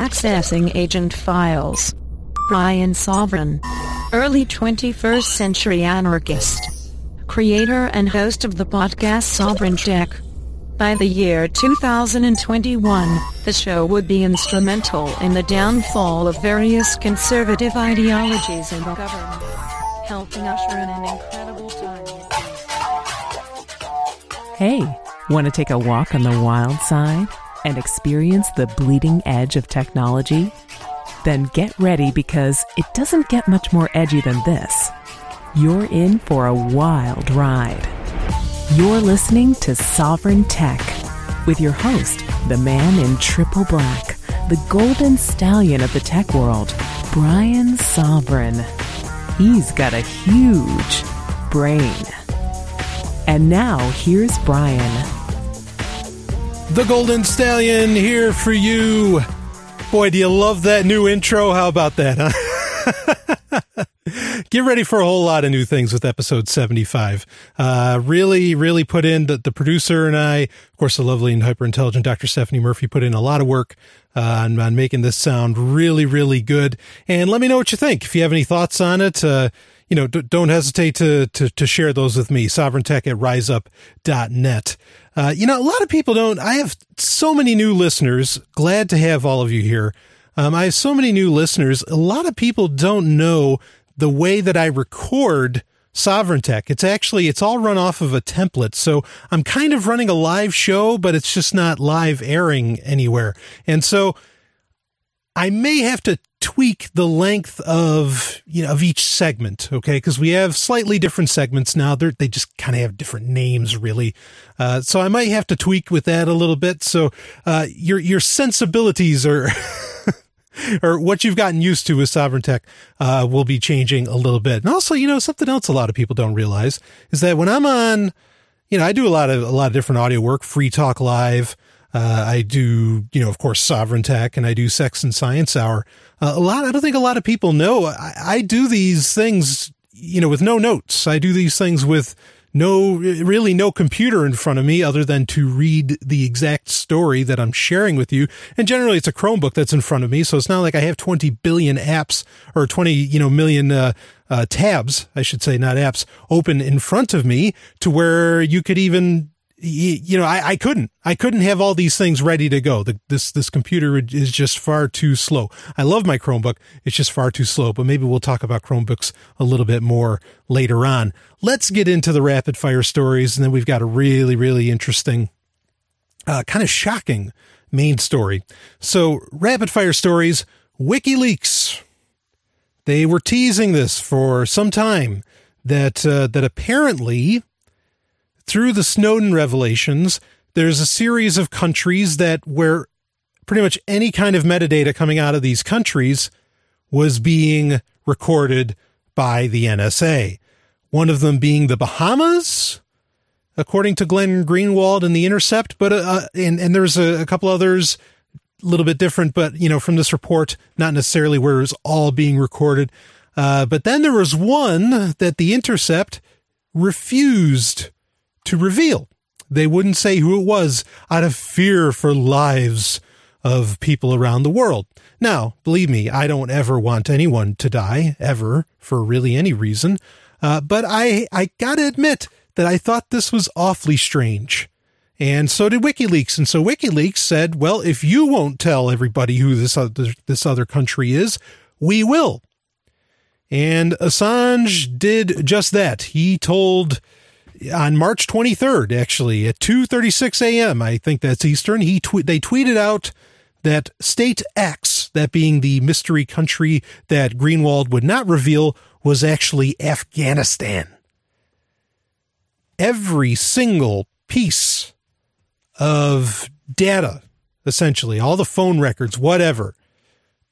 Accessing agent files. Brian Sovereign. Early 21st century anarchist. Creator and host of the podcast Sovereign Tech. By the year 2021, the show would be instrumental in the downfall of various conservative ideologies in the government, helping usher in an incredible time. Hey, want to take a walk on the wild side and experience the bleeding edge of technology? Then get ready because it doesn't get much more edgy than this. You're in for a wild ride. You're listening to Sovereign Tech with your host, the man in triple black, the golden stallion of the tech world, Brian Sovereign. He's got a huge brain. And now here's Brian. The Golden Stallion here for you. Boy, do you love that new intro? How about that, huh? Get ready for a whole lot of new things with episode 75. Uh, really, really put in the, the producer and I, of course, the lovely and hyper intelligent Dr. Stephanie Murphy put in a lot of work uh, on, on, making this sound really, really good. And let me know what you think. If you have any thoughts on it, uh, you know, d- don't hesitate to, to, to share those with me. Sovereigntech at riseup.net. Uh, you know, a lot of people don't. I have so many new listeners. Glad to have all of you here. Um, I have so many new listeners. A lot of people don't know the way that I record Sovereigntech. It's actually, it's all run off of a template. So I'm kind of running a live show, but it's just not live airing anywhere. And so I may have to tweak the length of you know of each segment okay? Because we have slightly different segments now. They're, they just kind of have different names really. Uh, so i might have to tweak with that a little bit. So uh, your your sensibilities are or what you've gotten used to with Sovereigntech uh, will be changing a little bit. And also you know something else a lot of people don't realize is that when i'm on you know i do a lot of a lot of different audio work free talk live uh, I do, you know, of course, Sovereign Tech and I do Sex and Science Hour. Uh, a lot. I don't think a lot of people know. I, I do these things, you know, with no notes. I do these things with no, really no computer in front of me other than to read the exact story that I'm sharing with you. And generally it's a Chromebook that's in front of me. So it's not like I have 20 billion apps or 20, you know, million, uh, uh, tabs, I should say, not apps open in front of me to where you could even you know, I, I couldn't, I couldn't have all these things ready to go. The, this, this computer is just far too slow. I love my Chromebook. It's just far too slow, but maybe we'll talk about Chromebooks a little bit more later on. Let's get into the rapid fire stories. And then we've got a really, really interesting, uh, kind of shocking main story. So rapid fire stories, WikiLeaks. They were teasing this for some time that, uh, that apparently, through the Snowden revelations, there's a series of countries that where pretty much any kind of metadata coming out of these countries was being recorded by the NSA. One of them being the Bahamas, according to Glenn Greenwald in The Intercept, but uh, uh and and there's a, a couple others a little bit different, but you know from this report, not necessarily where it was all being recorded. Uh, but then there was one that The Intercept refused to reveal. They wouldn't say who it was out of fear for lives of people around the world. Now, believe me, I don't ever want anyone to die, ever, for really any reason. Uh, but I, I gotta admit that I thought this was awfully strange. And so did WikiLeaks. And so WikiLeaks said, well, if you won't tell everybody who this other, this other country is, we will. And Assange did just that. He told on March 23rd, actually at 2:36 a.m. I think that's Eastern. He tw- they tweeted out that State X, that being the mystery country that Greenwald would not reveal, was actually Afghanistan. Every single piece of data, essentially, all the phone records, whatever,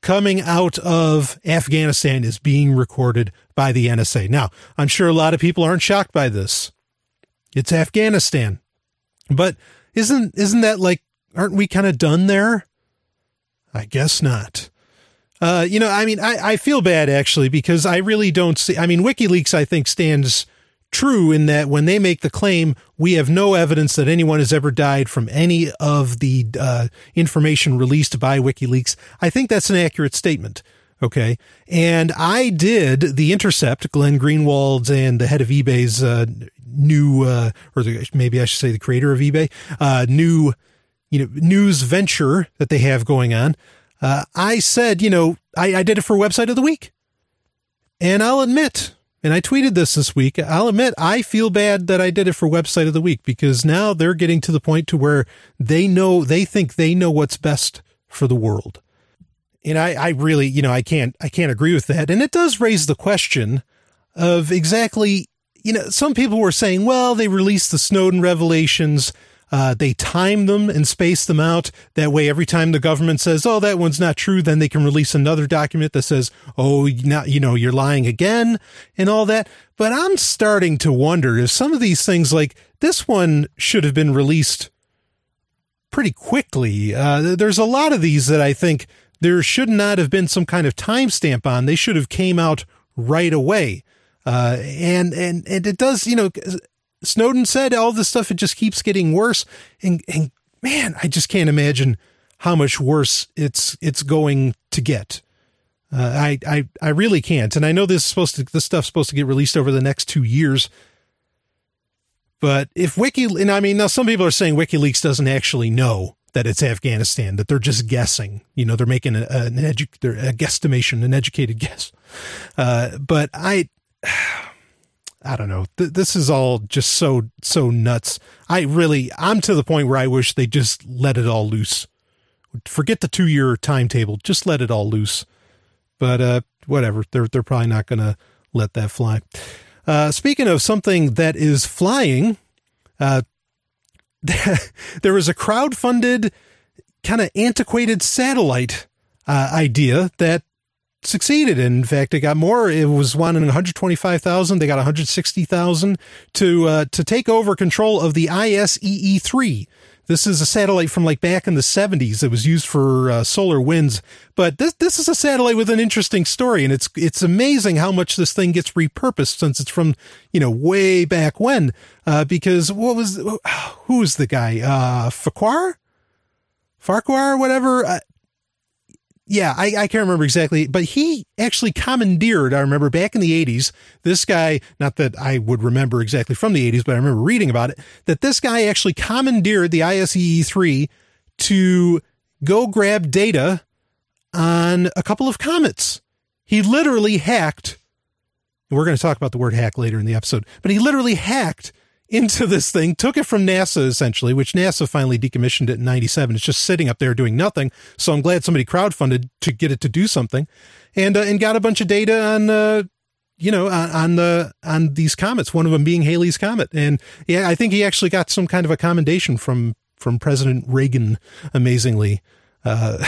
coming out of Afghanistan is being recorded by the NSA. Now, I'm sure a lot of people aren't shocked by this. It's Afghanistan. But isn't isn't that like aren't we kind of done there? I guess not. Uh, you know, I mean, I, I feel bad actually because I really don't see. I mean, WikiLeaks I think stands true in that when they make the claim, we have no evidence that anyone has ever died from any of the uh, information released by WikiLeaks. I think that's an accurate statement. Okay. And I did The Intercept, Glenn Greenwald's and the head of eBay's uh, new, uh, or the, maybe I should say the creator of eBay, uh, new, you know, news venture that they have going on. Uh, I said, you know, I, I did it for website of the week. And I'll admit, and I tweeted this this week, I'll admit I feel bad that I did it for website of the week because now they're getting to the point to where they know, they think they know what's best for the world. And I, I really, you know, I can't, I can't agree with that. And it does raise the question of exactly, you know, some people were saying, well, they released the Snowden revelations uh, they time them and space them out. That way, every time the government says, "Oh, that one's not true," then they can release another document that says, "Oh, now you know you're lying again," and all that. But I'm starting to wonder if some of these things, like this one, should have been released pretty quickly. Uh, there's a lot of these that I think there should not have been some kind of timestamp on. They should have came out right away. Uh, and, and, and it does, you know, Snowden said all this stuff, it just keeps getting worse. And, and man, I just can't imagine how much worse it's, it's going to get. Uh, I, I, I really can't. And I know this is supposed to, this stuff's supposed to get released over the next two years. But if Wiki, and I mean, now some people are saying WikiLeaks doesn't actually know that it's Afghanistan, that they're just guessing. You know, they're making a, an edu- a guesstimation, an educated guess. Uh, but I, I don't know. Th- this is all just so so nuts. I really I'm to the point where I wish they just let it all loose. Forget the 2-year timetable. Just let it all loose. But uh whatever. They're they're probably not going to let that fly. Uh speaking of something that is flying, uh there was a crowd-funded kind of antiquated satellite uh, idea that succeeded. In fact, it got more. It was wanting 125,000. They got 160,000 to uh, to take over control of the ISEE three. This is a satellite from like back in the 70s that was used for uh, solar winds. But this this is a satellite with an interesting story, and it's it's amazing how much this thing gets repurposed since it's from you know way back when. Uh, because what was who was the guy? Uh, Farquhar. Farquhar, whatever. Yeah, I, I can't remember exactly, but he actually commandeered, I remember back in the 80s, this guy, not that I would remember exactly from the 80s, but I remember reading about it, that this guy actually commandeered the ISEE 3 to go grab data on a couple of comets. He literally hacked, we're going to talk about the word hack later in the episode, but he literally hacked into this thing, took it from NASA essentially, which NASA finally decommissioned it in 97. It's just sitting up there doing nothing. So I'm glad somebody crowdfunded to get it to do something and, uh, and got a bunch of data on, uh, you know, on, the, on these comets, one of them being Halley's Comet. And yeah, I think he actually got some kind of a commendation from, from President Reagan, amazingly. Uh,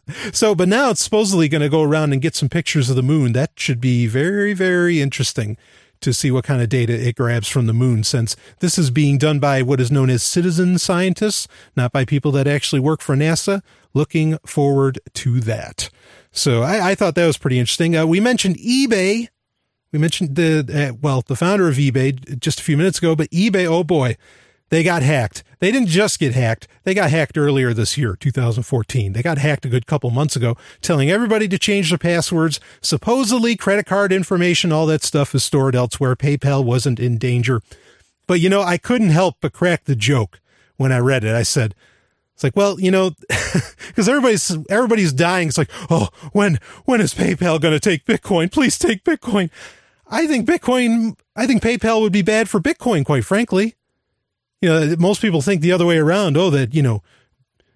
so, but now it's supposedly going to go around and get some pictures of the moon. That should be very, very interesting to see what kind of data it grabs from the moon, since this is being done by what is known as citizen scientists, not by people that actually work for NASA. Looking forward to that. So I, I thought that was pretty interesting. Uh, we mentioned eBay. We mentioned the, uh, well, the founder of eBay just a few minutes ago, but eBay, oh boy, they got hacked. They didn't just get hacked. They got hacked earlier this year, 2014. They got hacked a good couple months ago, telling everybody to change their passwords. Supposedly credit card information, all that stuff is stored elsewhere. PayPal wasn't in danger. But you know, I couldn't help but crack the joke when I read it. I said, it's like, well, you know, because everybody's everybody's dying. It's like, oh, when when is PayPal going to take Bitcoin? Please take Bitcoin. I think Bitcoin. I think PayPal would be bad for Bitcoin, quite frankly you know, most people think the other way around. Oh, that, you know,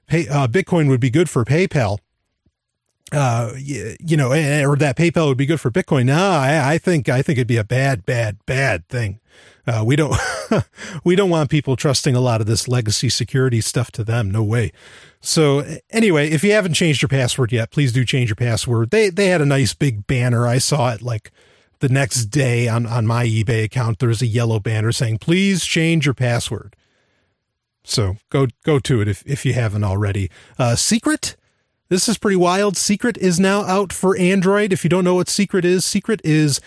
pay, uh, Bitcoin would be good for PayPal. Uh, you know, or that PayPal would be good for Bitcoin. No, I, I think, I think it'd be a bad, bad, bad thing. Uh, we don't, we don't want people trusting a lot of this legacy security stuff to them. No way. So anyway, if you haven't changed your password yet, please do change your password. They, they had a nice big banner. I saw it like the next day on, on my eBay account, there's a yellow banner saying, please change your password. So go, go to it if, if you haven't already. Uh, Secret. This is pretty wild. Secret is now out for Android. If you don't know what Secret is, Secret is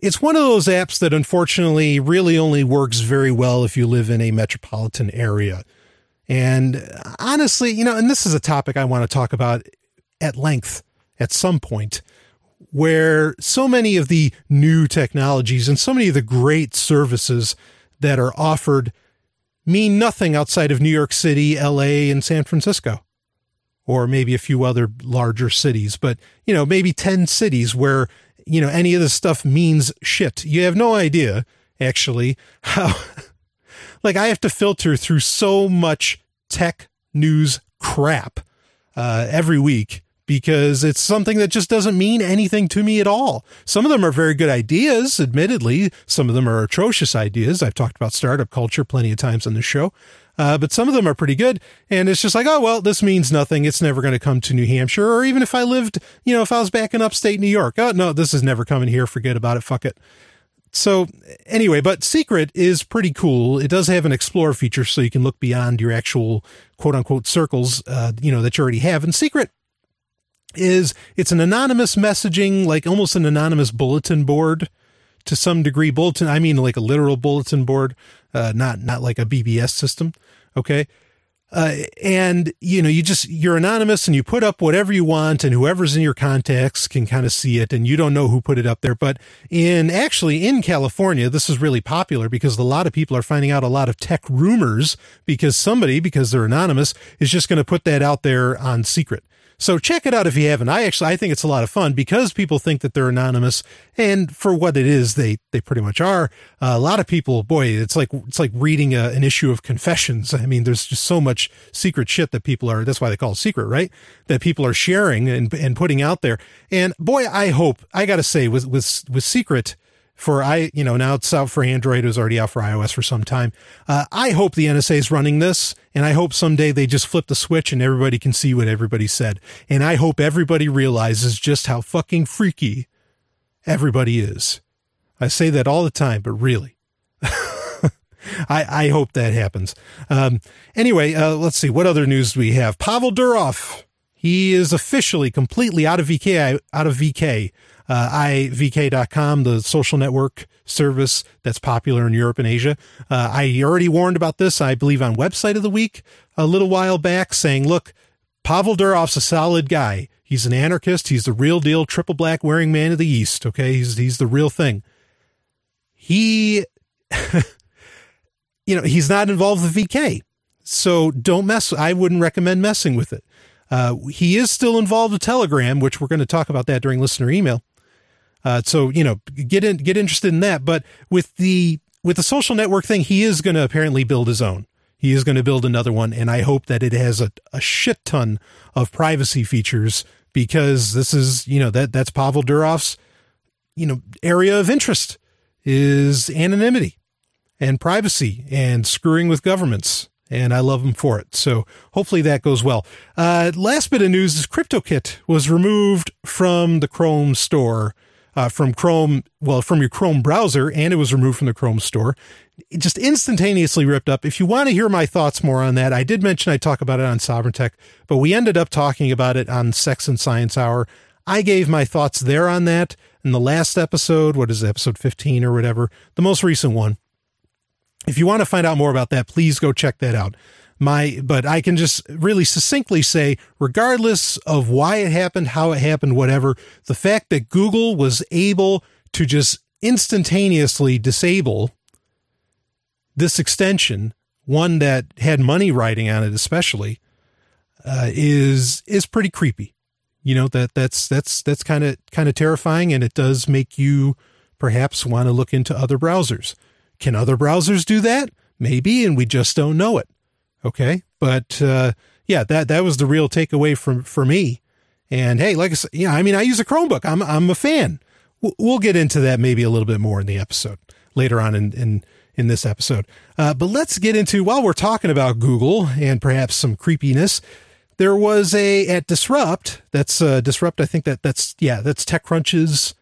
it's one of those apps that unfortunately really only works very well if you live in a metropolitan area. And honestly, you know, and this is a topic I want to talk about at length at some point, where so many of the new technologies and so many of the great services that are offered mean nothing outside of New York City, LA, and San Francisco, or maybe a few other larger cities, but, you know, maybe 10 cities where, you know, any of this stuff means shit. You have no idea, actually, how, like, I have to filter through so much tech news crap uh, every week because it's something that just doesn't mean anything to me at all. Some of them are very good ideas, admittedly. Some of them are atrocious ideas. I've talked about startup culture plenty of times on the show. Uh, but some of them are pretty good. And it's just like, oh, well, this means nothing. It's never going to come to New Hampshire. Or even if I lived, you know, if I was back in upstate New York, oh, no, this is never coming here. Forget about it. Fuck it. So anyway, but Secret is pretty cool. It does have an explore feature so you can look beyond your actual quote unquote circles, uh, you know, that you already have. And Secret is it's an anonymous messaging, like almost an anonymous bulletin board to some degree. Bulletin, I mean, like a literal bulletin board, uh, not not like a BBS system. Okay. Uh, and you know, you just, you're anonymous and you put up whatever you want and whoever's in your contacts can kind of see it and you don't know who put it up there. But in actually in California, this is really popular because a lot of people are finding out a lot of tech rumors because somebody, because they're anonymous, is just going to put that out there on secret. So check it out if you haven't. I actually I think it's a lot of fun because people think that they're anonymous, and for what it is, they they pretty much are. Uh, a lot of people, boy, it's like it's like reading a, an issue of Confessions. I mean, there's just so much secret shit that people are. That's why they call it secret, right? That people are sharing and and putting out there. And boy, I hope I got to say with with with secret for I, you know, now it's out for Android. It was already out for iOS for some time. Uh, I hope the NSA is running this, and I hope someday they just flip the switch and everybody can see what everybody said. And I hope everybody realizes just how fucking freaky everybody is. I say that all the time, but really. I, I hope that happens. Um, anyway, uh, let's see. What other news do we have? Pavel Durov. He is officially completely out of VK, out of VK uh, ivk.com, the social network service that's popular in Europe and Asia. Uh, I already warned about this, I believe, on website of the week a little while back, saying, look, Pavel Durov's a solid guy. He's an anarchist. He's the real deal triple black wearing man of the East. Okay. He's, he's the real thing. He, you know, he's not involved with VK. So don't mess. I wouldn't recommend messing with it. Uh, he is still involved with Telegram, which we're going to talk about that during listener email. Uh, so you know, get in, get interested in that. But with the with the social network thing, he is going to apparently build his own. He is going to build another one, and I hope that it has a, a shit ton of privacy features because this is you know that that's Pavel Durov's you know area of interest is anonymity and privacy and screwing with governments and I love him for it. So hopefully that goes well. Uh, last bit of news is CryptoKit was removed from the Chrome store uh, from Chrome, well, from your Chrome browser, and it was removed from the Chrome store. It just instantaneously ripped up. If you want to hear my thoughts more on that, I did mention I talk about it on Sovereign Tech, but we ended up talking about it on Sex and Science Hour. I gave my thoughts there on that in the last episode. What is it, episode 15 or whatever? The most recent one. If you want to find out more about that, please go check that out my but I can just really succinctly say regardless of why it happened, how it happened, whatever, the fact that Google was able to just instantaneously disable this extension, one that had money writing on it especially, uh, is is pretty creepy. You know that that's that's that's kind of kind of terrifying, and it does make you perhaps want to look into other browsers. Can other browsers do that? Maybe, and we just don't know it. Okay. But, uh, yeah, that, that was the real takeaway from, for me. And hey, like I said, yeah, I mean, I use a Chromebook. I'm, I'm a fan. We'll get into that maybe a little bit more in the episode later on in, in, in this episode. Uh, but let's get into, while we're talking about Google and perhaps some creepiness, there was a, at Disrupt, that's, uh, Disrupt, I think that that's, yeah, that's TechCrunch's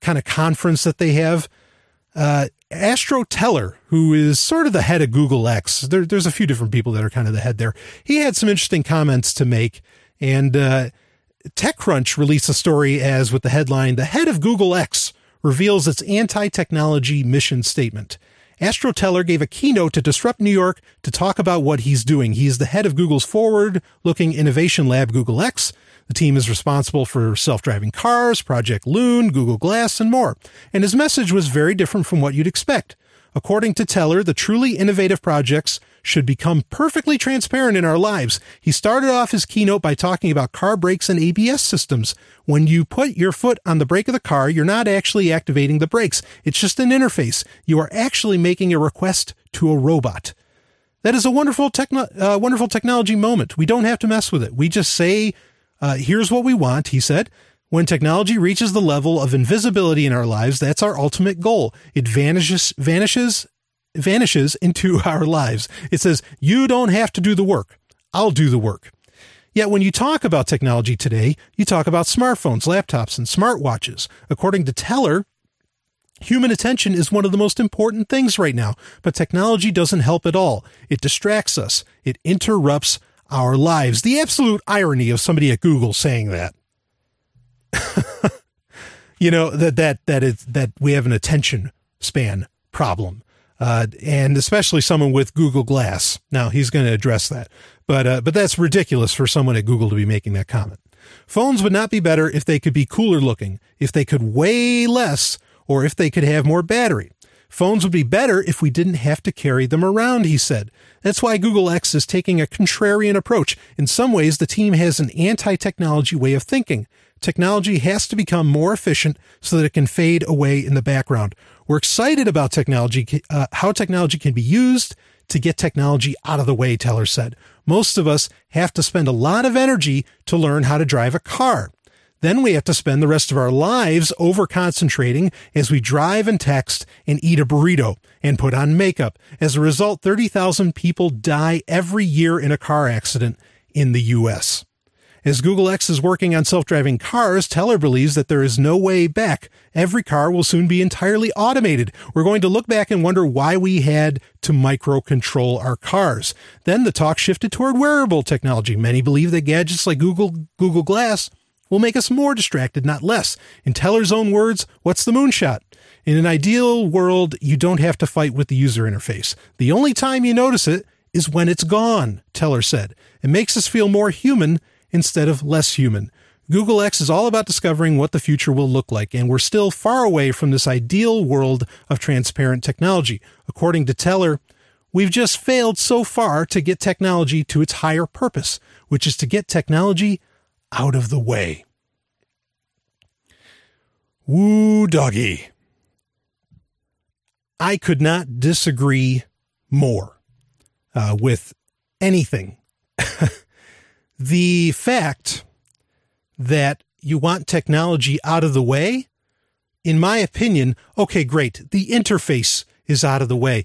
kind of conference that they have. Uh, Astro Teller, who is sort of the head of Google X, there, there's a few different people that are kind of the head there. He had some interesting comments to make, and uh, TechCrunch released a story as with the headline "The head of Google X reveals its anti technology mission statement. Astro Teller gave a keynote to Disrupt New York to talk about what he's doing. He's the head of Google's forward looking innovation lab, Google X. The team is responsible for self driving cars, Project Loon, Google Glass, and more. And his message was very different from what you'd expect. According to Teller, the truly innovative projects should become perfectly transparent in our lives. He started off his keynote by talking about car brakes and ABS systems. When you put your foot on the brake of the car, you're not actually activating the brakes. It's just an interface. You are actually making a request to a robot. That is a wonderful techno- uh, wonderful technology moment. We don't have to mess with it. We just say, uh, here's what we want, he said. When technology reaches the level of invisibility in our lives, that's our ultimate goal. It vanishes, vanishes, vanishes into our lives. It says, you don't have to do the work. I'll do the work. Yet when you talk about technology today, you talk about smartphones, laptops, and smartwatches. According to Teller, human attention is one of the most important things right now, but technology doesn't help at all. It distracts us. It interrupts our lives. The absolute irony of somebody at Google saying that. you know that that that is that we have an attention span problem, uh, and especially someone with Google Glass. Now he's going to address that, but uh, but that's ridiculous for someone at Google to be making that comment. Phones would not be better if they could be cooler looking, if they could weigh less, or if they could have more battery. Phones would be better if we didn't have to carry them around, he said. That's why Google X is taking a contrarian approach. In some ways, the team has an anti technology way of thinking technology has to become more efficient so that it can fade away in the background. We're excited about technology, uh, how technology can be used to get technology out of the way, Teller said. Most of us have to spend a lot of energy to learn how to drive a car. Then we have to spend the rest of our lives over concentrating as we drive and text and eat a burrito and put on makeup. As a result, 30,000 people die every year in a car accident in the US. As Google X is working on self-driving cars, Teller believes that there is no way back. Every car will soon be entirely automated. We're going to look back and wonder why we had to microcontrol our cars. Then the talk shifted toward wearable technology. Many believe that gadgets like Google Google Glass will make us more distracted, not less. In Teller's own words, what's the moonshot? In an ideal world, you don't have to fight with the user interface. The only time you notice it is when it's gone, Teller said. It makes us feel more human instead of less human. Google X is all about discovering what the future will look like, and we're still far away from this ideal world of transparent technology. According to Teller, we've just failed so far to get technology to its higher purpose, which is to get technology out of the way. Woo doggy. I could not disagree more uh, with anything the fact that you want technology out of the way, in my opinion, okay, great. The interface is out of the way.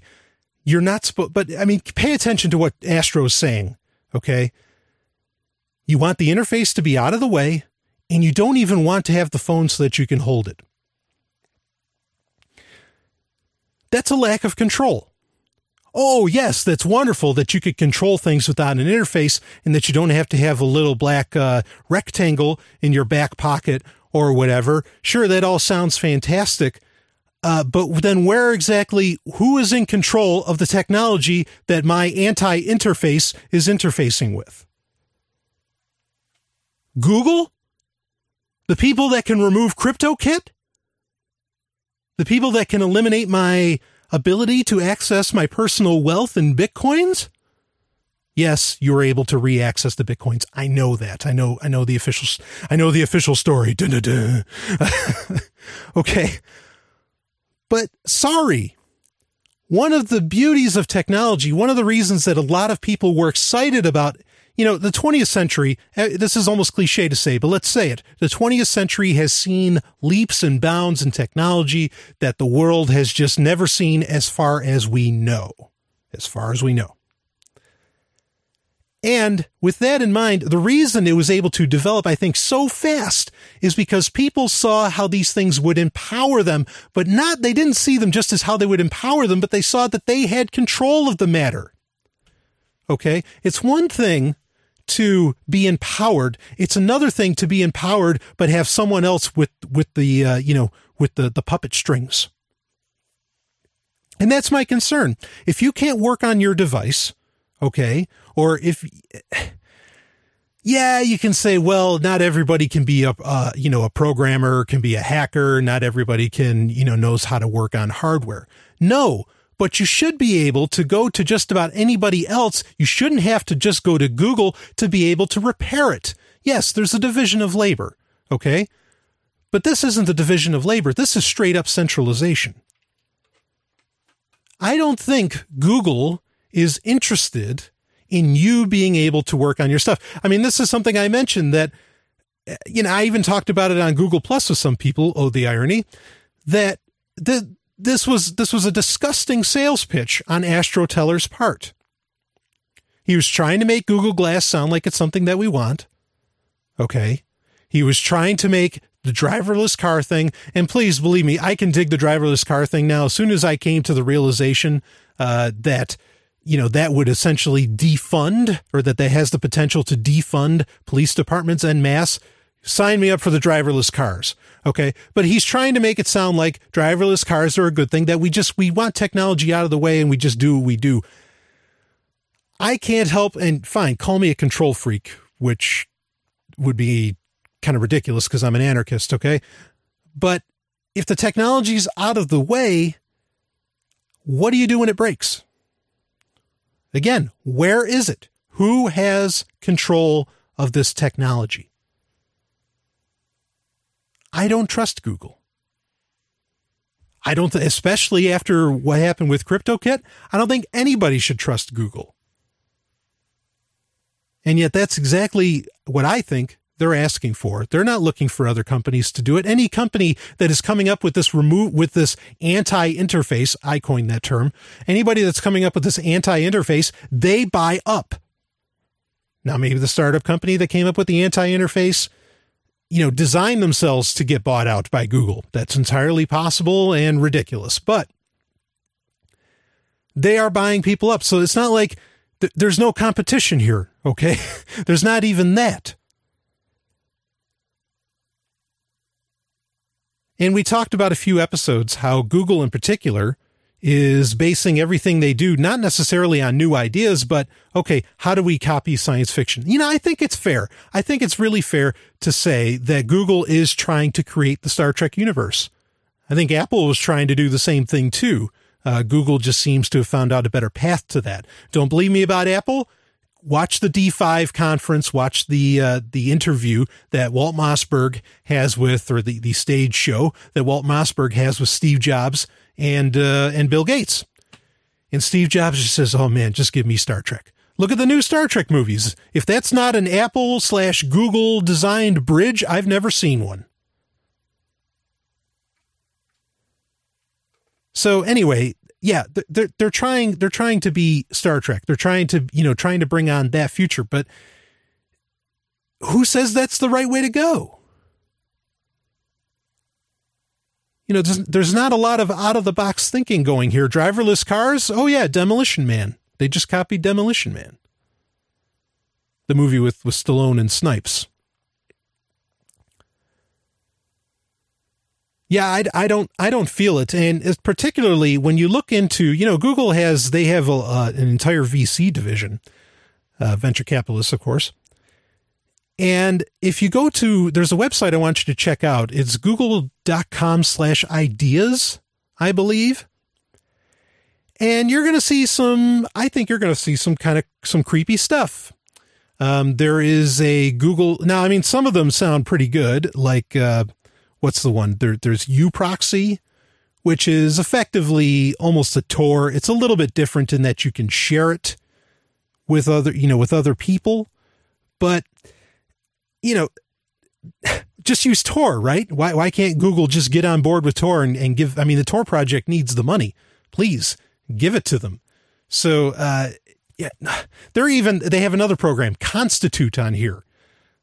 You're not supposed, but I mean, pay attention to what Astro is saying. Okay. You want the interface to be out of the way and you don't even want to have the phone so that you can hold it. That's a lack of control. Oh, yes, that's wonderful that you could control things without an interface and that you don't have to have a little black uh, rectangle in your back pocket or whatever. Sure, that all sounds fantastic. Uh, but then where exactly, who is in control of the technology that my anti interface is interfacing with? Google? The people that can remove CryptoKit? The people that can eliminate my ability to access my personal wealth in bitcoins? Yes, you were able to re-access the bitcoins. I know that. I know. I know the official. I know the official story. Dun, dun, dun. okay, but sorry. One of the beauties of technology, one of the reasons that a lot of people were excited about you know, the 20th century, eh, this is almost cliche to say, but let's say it. The 20th century has seen leaps and bounds in technology that the world has just never seen as far as we know. As far as we know. And with that in mind, the reason it was able to develop, I think, so fast is because people saw how these things would empower them, but not, they didn't see them just as how they would empower them, but they saw that they had control of the matter. Okay. It's one thing to be empowered. It's another thing to be empowered, but have someone else with, with the, uh, you know, with the, the puppet strings. And that's my concern. If you can't work on your device, okay, or if, yeah, you can say, well, not everybody can be a, uh, you know, a programmer, can be a hacker. Not everybody can, you know, knows how to work on hardware. No, but you should be able to go to just about anybody else. You shouldn't have to just go to Google to be able to repair it. Yes, there's a division of labor. Okay. But this isn't the division of labor. This is straight up centralization. I don't think Google is interested in you being able to work on your stuff. I mean, this is something I mentioned that, eh, you know, I even talked about it on Google Plus with some people. Oh, the irony that the, this was, this was a disgusting sales pitch on Astro Teller's part. He was trying to make Google Glass sound like it's something that we want. Okay. He was trying to make the driverless car thing. And please believe me, I can dig the driverless car thing now. As soon as I came to the realization uh, that you know that would essentially defund or that that has the potential to defund police departments en masse sign me up for the driverless cars okay but he's trying to make it sound like driverless cars are a good thing that we just we want technology out of the way and we just do what we do i can't help and fine call me a control freak which would be kind of ridiculous because I'm an anarchist, okay? But if the technology's out of the way, what do you do when it breaks? Again, where is it? Who has control of this technology? I don't trust Google. I don't, th- especially after what happened with CryptoKit, I don't think anybody should trust Google. And yet, that's exactly what I think they're asking for. They're not looking for other companies to do it. Any company that is coming up with this remove with this anti-interface, I coined that term. Anybody that's coming up with this anti-interface, they buy up. Now maybe the startup company that came up with the anti-interface, you know, design themselves to get bought out by Google. That's entirely possible and ridiculous, but they are buying people up. So it's not like th- there's no competition here. Okay. there's not even that. And we talked about a few episodes how Google in particular is basing everything they do not necessarily on new ideas, but okay, how do we copy science fiction? You know, I think it's fair. I think it's really fair to say that Google is trying to create the Star Trek universe. I think Apple was trying to do the same thing too. Uh, Google just seems to have found out a better path to that. Don't believe me about Apple? Watch the D5 conference, watch the uh, the interview that Walt Mossberg has with, or the, the stage show that Walt Mossberg has with Steve Jobs and uh, and Bill Gates. And Steve Jobs just says, "Oh man, just give me Star Trek. Look at the new Star Trek movies. If that's not an Apple slash Google designed bridge, I've never seen one." So anyway, yeah, they're they're trying they're trying to be Star Trek. They're trying to you know trying to bring on that future, but who says that's the right way to go? You know, there's, there's not a lot of out of the box thinking going here. Driverless cars? Oh yeah, Demolition Man. They just copied Demolition Man. The movie with with Stallone and Snipes. Yeah, I, I don't I don't feel it, and particularly when you look into you know Google has they have a, uh, an entire VC division, uh, venture capitalists of course, and if you go to there's a website I want you to check out. It's google.com slash ideas, I believe. And you're going to see some, I think you're going to see some kind of some creepy stuff. Um, there is a Google. Now, I mean, some of them sound pretty good, like uh, what's the one? There, there's uProxy, which is effectively almost a Tor. It's a little bit different in that you can share it with other, you know, with other people, but you know, just use Tor, right? Why, why can't Google just get on board with Tor and, and give, I mean, the Tor project needs the money. Please give it to them. So, uh, yeah, they're even, they have another program, Constitute on here.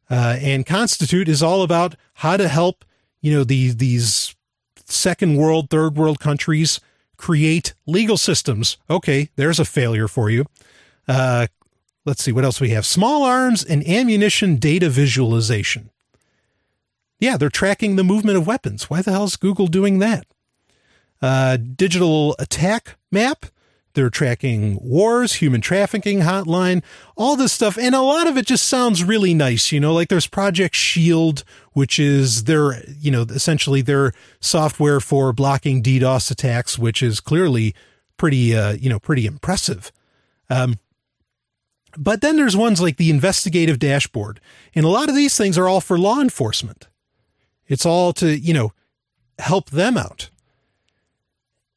Uh, and Constitute is all about how to help you know, these, these second world, third world countries create legal systems. Okay, there's a failure for you. Uh, let's see what else we have. Small arms and ammunition data visualization. Yeah, they're tracking the movement of weapons. Why the hell is Google doing that? Uh, digital attack map. They're tracking wars, human trafficking hotline, all this stuff. And a lot of it just sounds really nice. You know, like there's Project Shield, which is their, you know, essentially their software for blocking DDoS attacks, which is clearly pretty, uh, you know, pretty impressive. Um, but then there's ones like the investigative dashboard. And a lot of these things are all for law enforcement. It's all to, you know, help them out.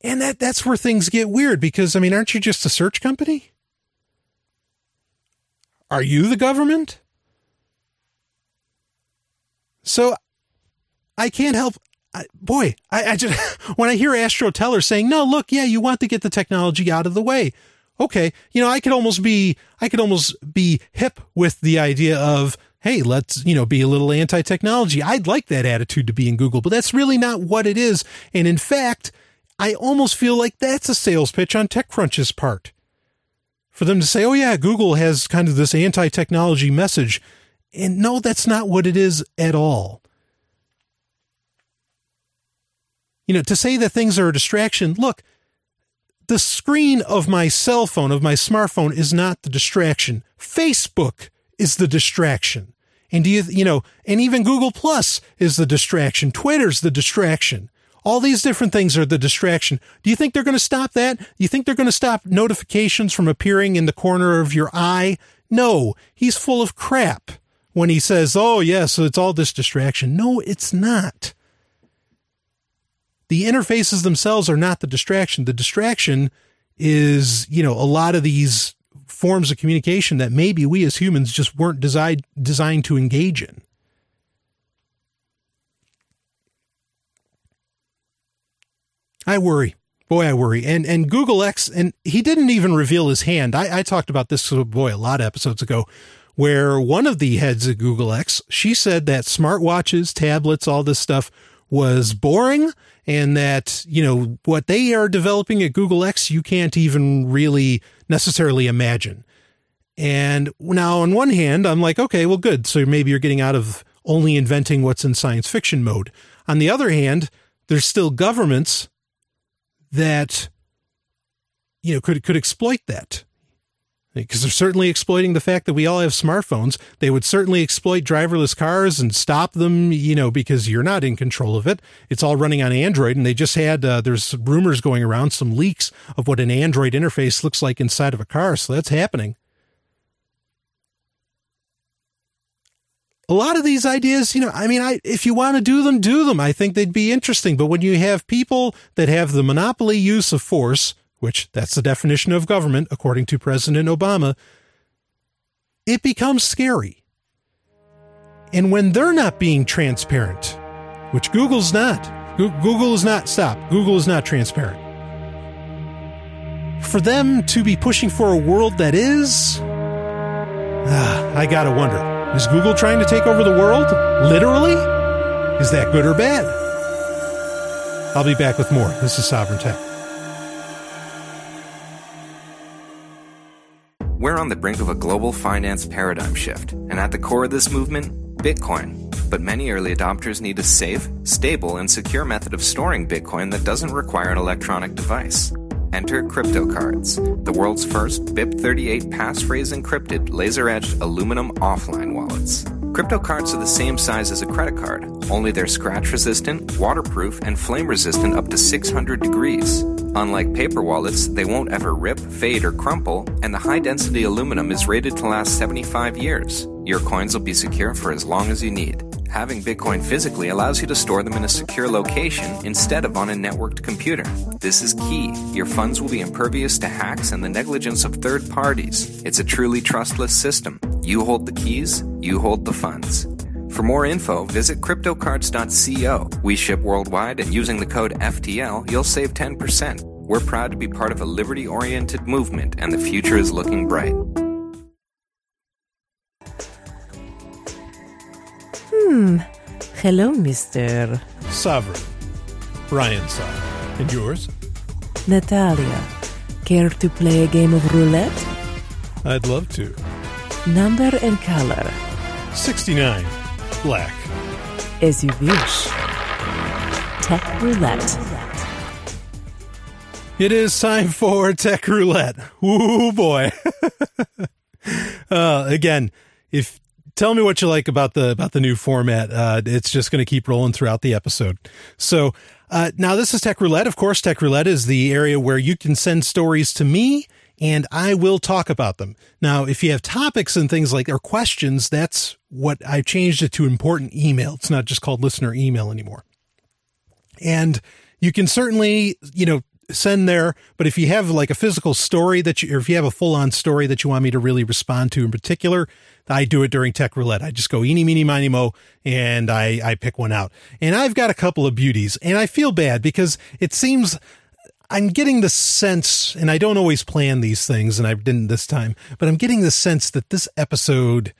And that that's where things get weird because I mean, aren't you just a search company? Are you the government? So I can't help I, boy, I, I just when I hear Astro Teller saying, "No, look, yeah, you want to get the technology out of the way." Okay, you know, I could almost be I could almost be hip with the idea of, "Hey, let's, you know, be a little anti-technology." I'd like that attitude to be in Google, but that's really not what it is. And in fact, I almost feel like that's a sales pitch on TechCrunch's part. For them to say, oh, yeah, Google has kind of this anti technology message. And no, that's not what it is at all. You know, to say that things are a distraction, look, the screen of my cell phone, of my smartphone, is not the distraction. Facebook is the distraction. And do you, you know, and even Google Plus is the distraction. Twitter's the distraction. All these different things are the distraction. Do you think they're going to stop that? Do you think they're going to stop notifications from appearing in the corner of your eye? No, he's full of crap when he says, oh, yes, yeah, so it's all this distraction. No, it's not. The interfaces themselves are not the distraction. The distraction is, you know, a lot of these forms of communication that maybe we as humans just weren't designed designed to engage in. I worry. Boy, I worry. And and Google X, and he didn't even reveal his hand. I, I talked about this, oh boy, a lot of episodes ago, where one of the heads of Google X, she said that smartwatches, tablets, all this stuff was boring and that, you know, what they are developing at Google X, you can't even really necessarily imagine. And now on one hand, I'm like, okay, well, good. So maybe you're getting out of only inventing what's in science fiction mode. On the other hand, there's still governments that you know could could exploit that because they're certainly exploiting the fact that we all have smartphones. They would certainly exploit driverless cars and stop them, you know, because you're not in control of it. It's all running on Android, and they just had uh, there's rumors going around, some leaks of what an Android interface looks like inside of a car. So that's happening. A lot of these ideas, you know, I mean, I, if you want to do them, do them. I think they'd be interesting. But when you have people that have the monopoly use of force, which that's the definition of government, according to President Obama, it becomes scary. And when they're not being transparent, which Google's not, Google is not, stop, Google is not transparent. For them to be pushing for a world that is, ah, I gotta wonder. Is Google trying to take over the world? Literally? Is that good or bad? I'll be back with more. This is Sovereign Tech. We're on the brink of a global finance paradigm shift, and at the core of this movement, Bitcoin. But many early adopters need a safe, stable, and secure method of storing Bitcoin that doesn't require an electronic device. Enter CryptoCards, the world's first BIP38 passphrase encrypted laser edged aluminum offline wallets. CryptoCards are the same size as a credit card, only they're scratch resistant, waterproof, and flame resistant up to 600 degrees. Unlike paper wallets, they won't ever rip, fade, or crumple, and the high density aluminum is rated to last 75 years. Your coins will be secure for as long as you need. Having Bitcoin physically allows you to store them in a secure location instead of on a networked computer. This is key. Your funds will be impervious to hacks and the negligence of third parties. It's a truly trustless system. You hold the keys, you hold the funds. For more info, visit cryptocards.co. We ship worldwide, and using the code FTL, you'll save 10%. We're proud to be part of a liberty oriented movement, and the future is looking bright. Hmm. Hello, Mr. Sovereign. Brian Sovereign. And yours? Natalia. Care to play a game of roulette? I'd love to. Number and color. 69. Black. as you wish. Tech Roulette. It is time for Tech Roulette. Ooh boy. uh, again, if tell me what you like about the about the new format. Uh, it's just going to keep rolling throughout the episode. So uh, now this is Tech Roulette. Of course, Tech Roulette is the area where you can send stories to me and I will talk about them. Now, if you have topics and things like or questions, that's what I changed it to important email. It's not just called listener email anymore. And you can certainly, you know, send there. But if you have like a physical story that you, or if you have a full on story that you want me to really respond to in particular, I do it during Tech Roulette. I just go eeny, meeny, miny, mo, and I, I pick one out. And I've got a couple of beauties, and I feel bad because it seems I'm getting the sense, and I don't always plan these things, and I didn't this time, but I'm getting the sense that this episode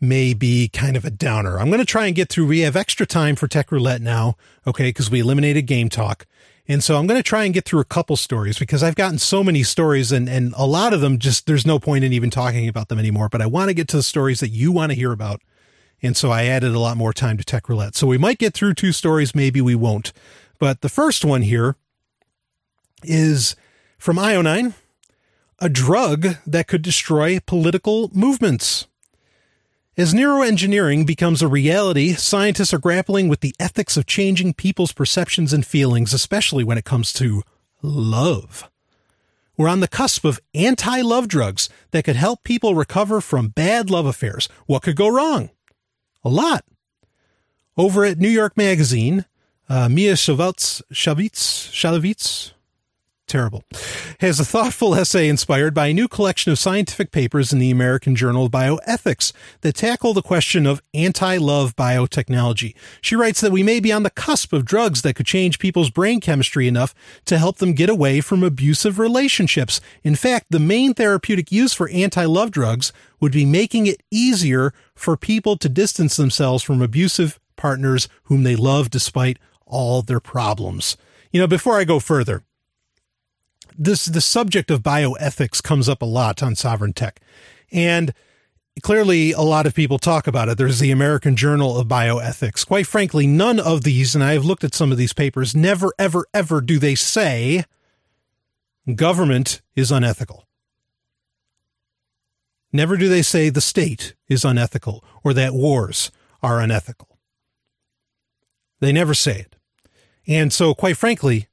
may be kind of a downer. I'm going to try and get through. We have extra time for Tech Roulette now, okay, because we eliminated Game Talk. And so I'm going to try and get through a couple stories because I've gotten so many stories and, and a lot of them just, there's no point in even talking about them anymore. But I want to get to the stories that you want to hear about. And so I added a lot more time to Tech Roulette. So we might get through two stories. Maybe we won't. But the first one here is from Ionine, oh a drug that could destroy political movements. As neuroengineering becomes a reality, scientists are grappling with the ethics of changing people's perceptions and feelings, especially when it comes to love. We're on the cusp of anti love drugs that could help people recover from bad love affairs. What could go wrong? A lot. Over at New York Magazine, uh, Mia Shavitz, Shavitz, terrible, has a thoughtful essay inspired by a new collection of scientific papers in the American Journal of Bioethics that tackle the question of anti love biotechnology. She writes that we may be on the cusp of drugs that could change people's brain chemistry enough to help them get away from abusive relationships. In fact, the main therapeutic use for anti love drugs would be making it easier for people to distance themselves from abusive partners whom they love despite all their problems. You know, before I go further, this the subject of bioethics comes up a lot on sovereign tech. And clearly a lot of people talk about it. There's the american journal of bioethics. Quite frankly none of these and i've looked at some of these papers never ever ever do they say government is unethical. Never do they say the state is unethical or that wars are unethical. They never say it. And so quite frankly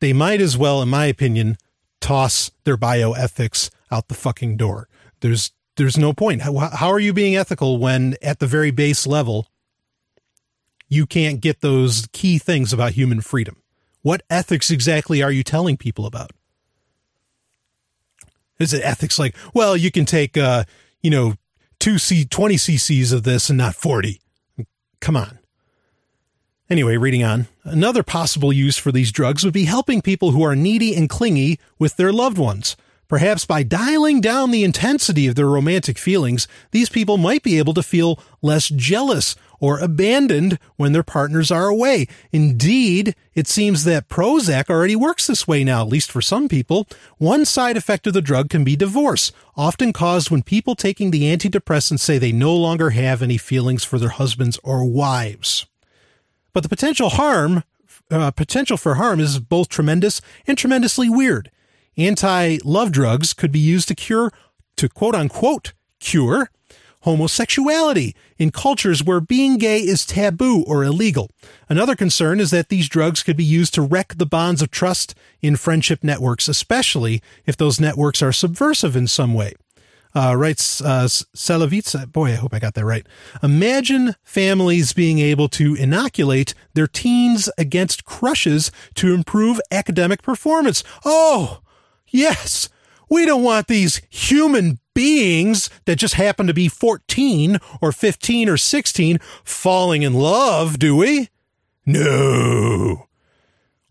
they might as well, in my opinion, toss their bioethics out the fucking door. There's there's no point. How, how are you being ethical when at the very base level you can't get those key things about human freedom? What ethics exactly are you telling people about? Is it ethics like, well, you can take uh, you know, 2 C 20 cc's of this and not 40. Come on. Anyway, reading on. Another possible use for these drugs would be helping people who are needy and clingy with their loved ones. Perhaps by dialing down the intensity of their romantic feelings, these people might be able to feel less jealous or abandoned when their partners are away. Indeed, it seems that Prozac already works this way now, at least for some people. One side effect of the drug can be divorce, often caused when people taking the antidepressants say they no longer have any feelings for their husbands or wives. But the potential harm, uh, potential for harm is both tremendous and tremendously weird. Anti love drugs could be used to cure, to quote unquote, cure homosexuality in cultures where being gay is taboo or illegal. Another concern is that these drugs could be used to wreck the bonds of trust in friendship networks, especially if those networks are subversive in some way. Uh, writes uh, Salavitsa. Boy, I hope I got that right. Imagine families being able to inoculate their teens against crushes to improve academic performance. Oh, yes. We don't want these human beings that just happen to be 14 or 15 or 16 falling in love, do we? No.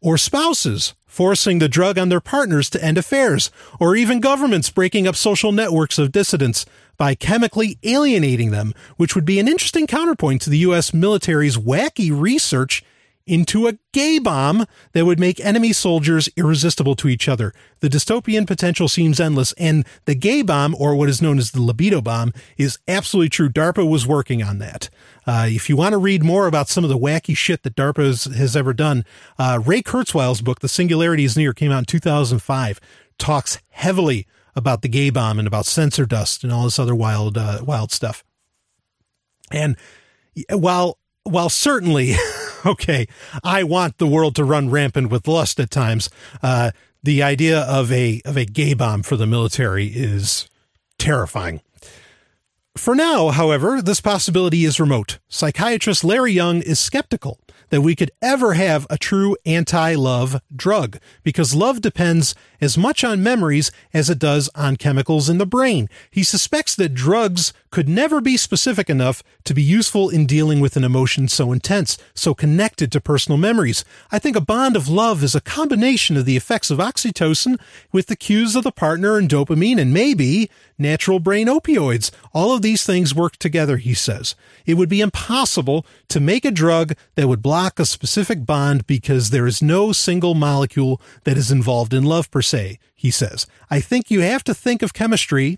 Or spouses forcing the drug on their partners to end affairs, or even governments breaking up social networks of dissidents by chemically alienating them, which would be an interesting counterpoint to the U.S. military's wacky research into a gay bomb that would make enemy soldiers irresistible to each other. The dystopian potential seems endless, and the gay bomb, or what is known as the libido bomb, is absolutely true. DARPA was working on that. Uh, if you want to read more about some of the wacky shit that DARPA has, has ever done, uh, Ray Kurzweil's book, The Singularity is Near, came out in 2005, talks heavily about the gay bomb and about sensor dust and all this other wild, uh, wild stuff. And while, while certainly, okay, I want the world to run rampant with lust at times, uh, the idea of a, of a gay bomb for the military is terrifying. For now, however, this possibility is remote. Psychiatrist Larry Young is skeptical that we could ever have a true anti love drug because love depends as much on memories as it does on chemicals in the brain. He suspects that drugs could never be specific enough to be useful in dealing with an emotion so intense, so connected to personal memories. I think a bond of love is a combination of the effects of oxytocin with the cues of the partner and dopamine and maybe natural brain opioids. All of these things work together, he says. It would be impossible to make a drug that would block a specific bond because there is no single molecule that is involved in love per se, he says. I think you have to think of chemistry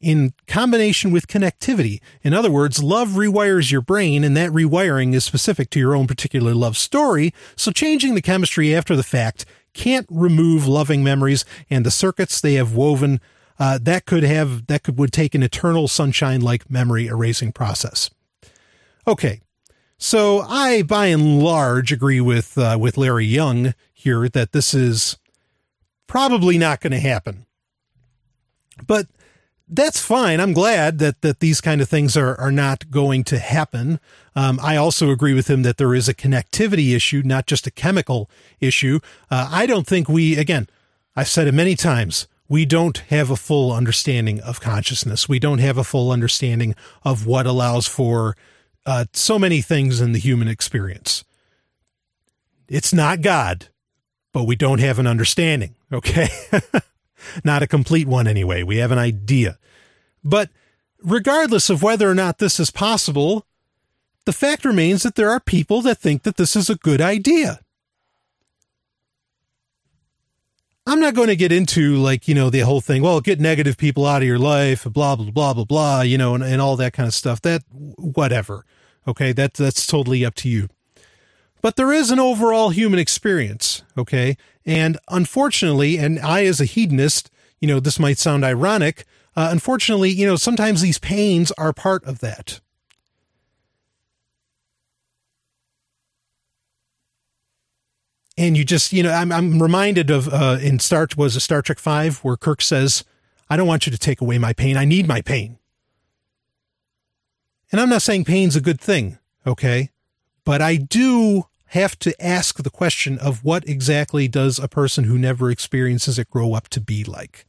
in combination with connectivity. In other words, love rewires your brain, and that rewiring is specific to your own particular love story. So changing the chemistry after the fact can't remove loving memories and the circuits they have woven. Uh, that could have that could would take an eternal sunshine like memory erasing process. Okay, so I by and large agree with uh, with Larry Young here that this is probably not going to happen. But that's fine. I'm glad that that these kind of things are are not going to happen. Um, I also agree with him that there is a connectivity issue, not just a chemical issue. Uh, I don't think we, again, I've said it many times, we don't have a full understanding of consciousness. We don't have a full understanding of what allows for uh, so many things in the human experience. It's not God, but we don't have an understanding. Okay. Not a complete one anyway. We have an idea. But regardless of whether or not this is possible, the fact remains that there are people that think that this is a good idea. I'm not going to get into like, you know, the whole thing, well, get negative people out of your life, blah, blah, blah, blah, blah, you know, and, and all that kind of stuff. That, whatever. Okay. That, that's totally up to you. But there is an overall human experience. Okay. And unfortunately, and I as a hedonist, you know, this might sound ironic. Uh, unfortunately, you know, sometimes these pains are part of that. And you just, you know, I'm, I'm reminded of uh, in Star was a Star Trek Five where Kirk says, "I don't want you to take away my pain. I need my pain." And I'm not saying pain's a good thing, okay, but I do have to ask the question of what exactly does a person who never experiences it grow up to be like?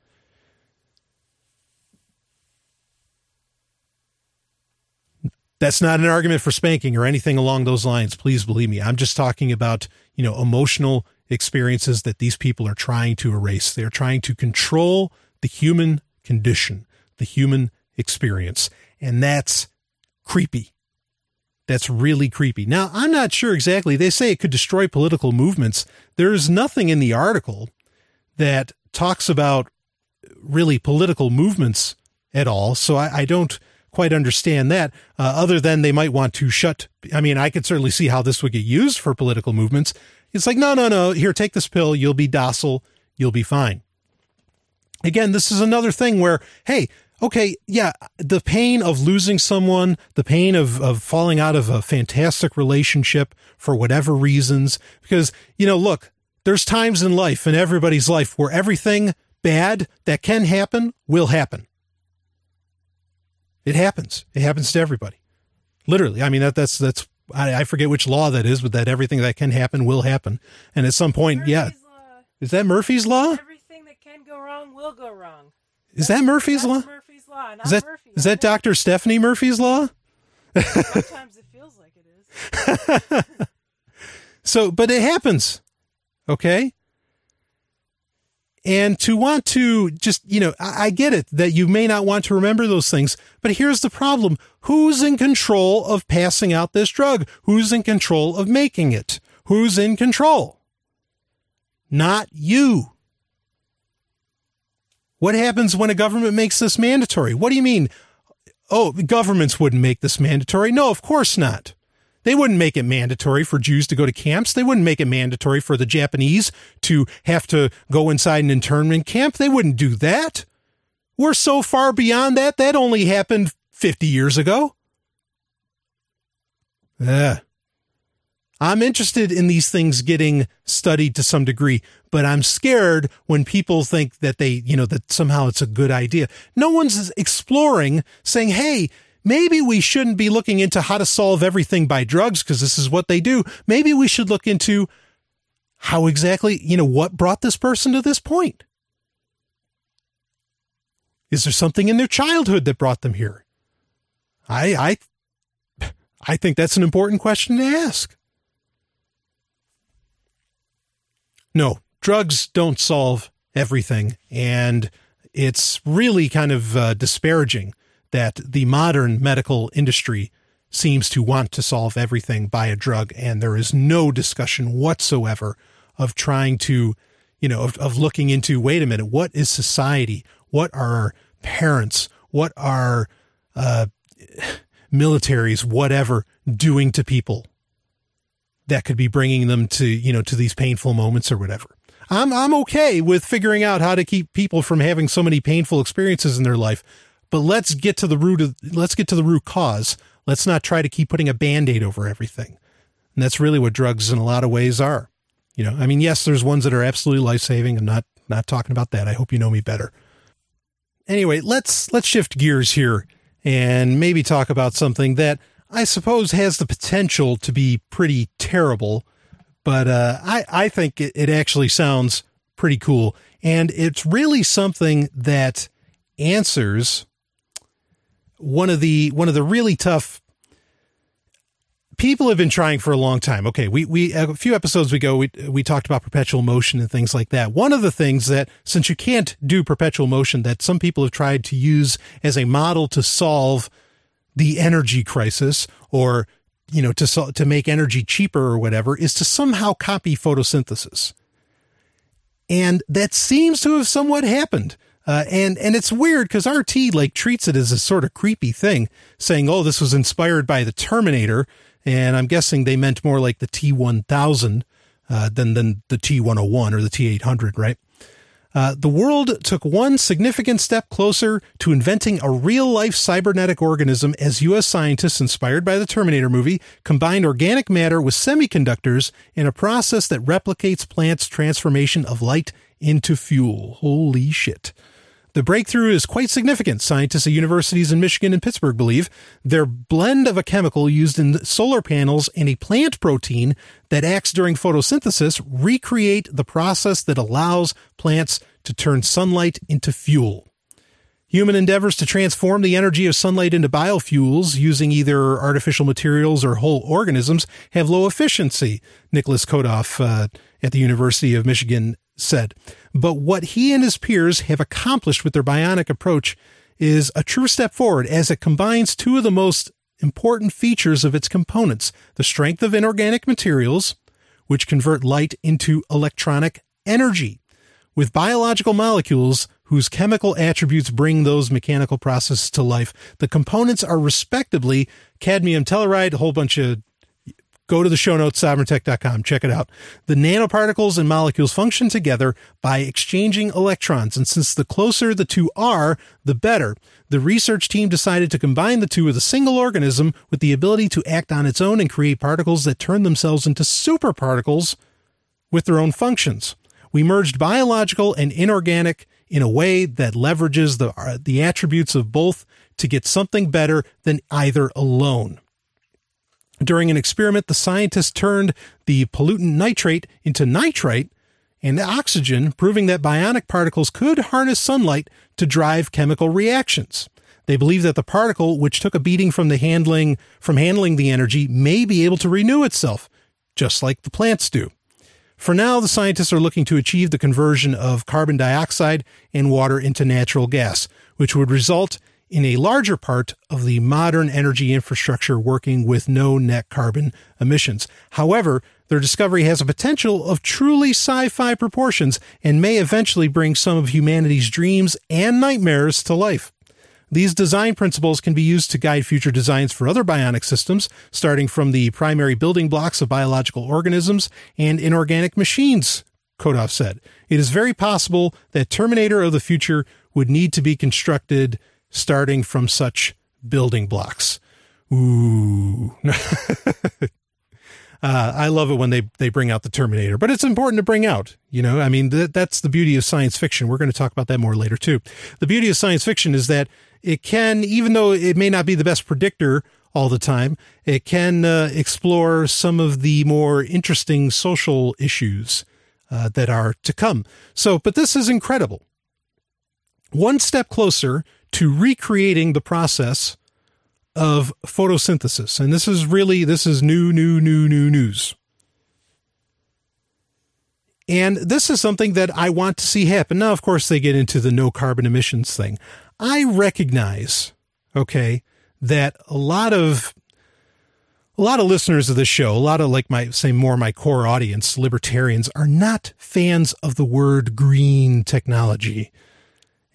That's not an argument for spanking or anything along those lines. Please believe me. I'm just talking about, you know, emotional experiences that these people are trying to erase. They're trying to control the human condition, the human experience. And that's creepy. That's really creepy. Now, I'm not sure exactly. They say it could destroy political movements. There's nothing in the article that talks about really political movements at all. So I, I don't quite understand that, uh, other than they might want to shut. I mean, I could certainly see how this would get used for political movements. It's like, no, no, no, here, take this pill. You'll be docile. You'll be fine. Again, this is another thing where, hey, okay, yeah, the pain of losing someone, the pain of, of falling out of a fantastic relationship for whatever reasons, because, you know, look, there's times in life, in everybody's life, where everything bad that can happen will happen. It happens. It happens to everybody. Literally. I mean, that, that's, that's, I, I forget which law that is, but that everything that can happen will happen. And at some point, Murphy's yeah. Law. Is that Murphy's Law? Everything that can go wrong will go wrong. Is that Murphy's Law? Murphy's Law. Is that, Murphy. is that Dr. Stephanie Murphy's Law? Sometimes it feels like it is. so, but it happens. Okay. And to want to just, you know, I, I, get it that you may not want to remember those things, but here's the problem. Who's in control of passing out this drug? Who's in control of making it? who's in control? Not you. What happens when a government makes this mandatory? What do you mean? Oh, governments wouldn't make this mandatory. No, of course not. They wouldn't make it mandatory for Jews to go to camps. They wouldn't make it mandatory for the Japanese to have to go inside an internment camp. They wouldn't do that. We're so far beyond that. That only happened 50 years ago. Yeah. I'm interested in these things getting studied to some degree, but I'm scared when people think that they, you know, that somehow it's a good idea. No one's exploring saying, hey, maybe we shouldn't be looking into how to solve everything by drugs because this is what they do. Maybe we should look into how exactly, you know, what brought this person to this point. Is there something in their childhood that brought them here? I I I think that's an important question to ask. No, drugs don't solve everything and it's really kind of uh, disparaging that the modern medical industry seems to want to solve everything by a drug, and there is no discussion whatsoever of trying to, you know, of, of looking into wait a minute, what is society? What are parents? What are uh, militaries, whatever, doing to people that could be bringing them to, you know, to these painful moments or whatever? I'm I'm okay with figuring out how to keep people from having so many painful experiences in their life, but let's get to the root of let's get to the root cause. Let's not try to keep putting a band-aid over everything. And that's really what drugs in a lot of ways are. You know, I mean, yes, there's ones that are absolutely life-saving. I'm not not talking about that. I hope you know me better. Anyway, let's let's shift gears here and maybe talk about something that I suppose has the potential to be pretty terrible, but uh, I I think it, it actually sounds pretty cool, and it's really something that answers one of the one of the really tough people have been trying for a long time. Okay, we we a few episodes ago we we talked about perpetual motion and things like that. One of the things that since you can't do perpetual motion that some people have tried to use as a model to solve the energy crisis or you know to to make energy cheaper or whatever is to somehow copy photosynthesis. And that seems to have somewhat happened. Uh, and and it's weird because RT like treats it as a sort of creepy thing, saying, "Oh, this was inspired by the Terminator," and I'm guessing they meant more like the T1000 uh, than than the T101 or the T800, right? Uh, the world took one significant step closer to inventing a real life cybernetic organism as U.S. scientists, inspired by the Terminator movie, combined organic matter with semiconductors in a process that replicates plants' transformation of light into fuel. Holy shit. The breakthrough is quite significant, scientists at universities in Michigan and Pittsburgh believe. Their blend of a chemical used in solar panels and a plant protein that acts during photosynthesis recreate the process that allows plants to turn sunlight into fuel. Human endeavors to transform the energy of sunlight into biofuels using either artificial materials or whole organisms have low efficiency, Nicholas Kotov uh, at the University of Michigan said. But what he and his peers have accomplished with their bionic approach is a true step forward as it combines two of the most important features of its components the strength of inorganic materials, which convert light into electronic energy, with biological molecules whose chemical attributes bring those mechanical processes to life. The components are respectively cadmium telluride, a whole bunch of Go to the show notes, sovereigntech.com. Check it out. The nanoparticles and molecules function together by exchanging electrons. And since the closer the two are, the better. The research team decided to combine the two with a single organism with the ability to act on its own and create particles that turn themselves into superparticles with their own functions. We merged biological and inorganic in a way that leverages the, uh, the attributes of both to get something better than either alone. During an experiment, the scientists turned the pollutant nitrate into nitrite and oxygen, proving that bionic particles could harness sunlight to drive chemical reactions. They believe that the particle, which took a beating from the handling from handling the energy, may be able to renew itself, just like the plants do. For now, the scientists are looking to achieve the conversion of carbon dioxide and water into natural gas, which would result in a larger part of the modern energy infrastructure working with no net carbon emissions. However, their discovery has a potential of truly sci fi proportions and may eventually bring some of humanity's dreams and nightmares to life. These design principles can be used to guide future designs for other bionic systems, starting from the primary building blocks of biological organisms and inorganic machines, Kotov said. It is very possible that Terminator of the future would need to be constructed starting from such building blocks. Ooh. Uh, I love it when they, they bring out the Terminator, but it's important to bring out, you know, I mean, th- that's the beauty of science fiction. We're going to talk about that more later too. The beauty of science fiction is that it can, even though it may not be the best predictor all the time, it can uh, explore some of the more interesting social issues uh, that are to come. So, but this is incredible. One step closer to recreating the process of photosynthesis. And this is really, this is new, new, new, new news. And this is something that I want to see happen. Now, of course, they get into the no carbon emissions thing. I recognize, okay, that a lot of a lot of listeners of this show, a lot of like my say more my core audience, libertarians, are not fans of the word green technology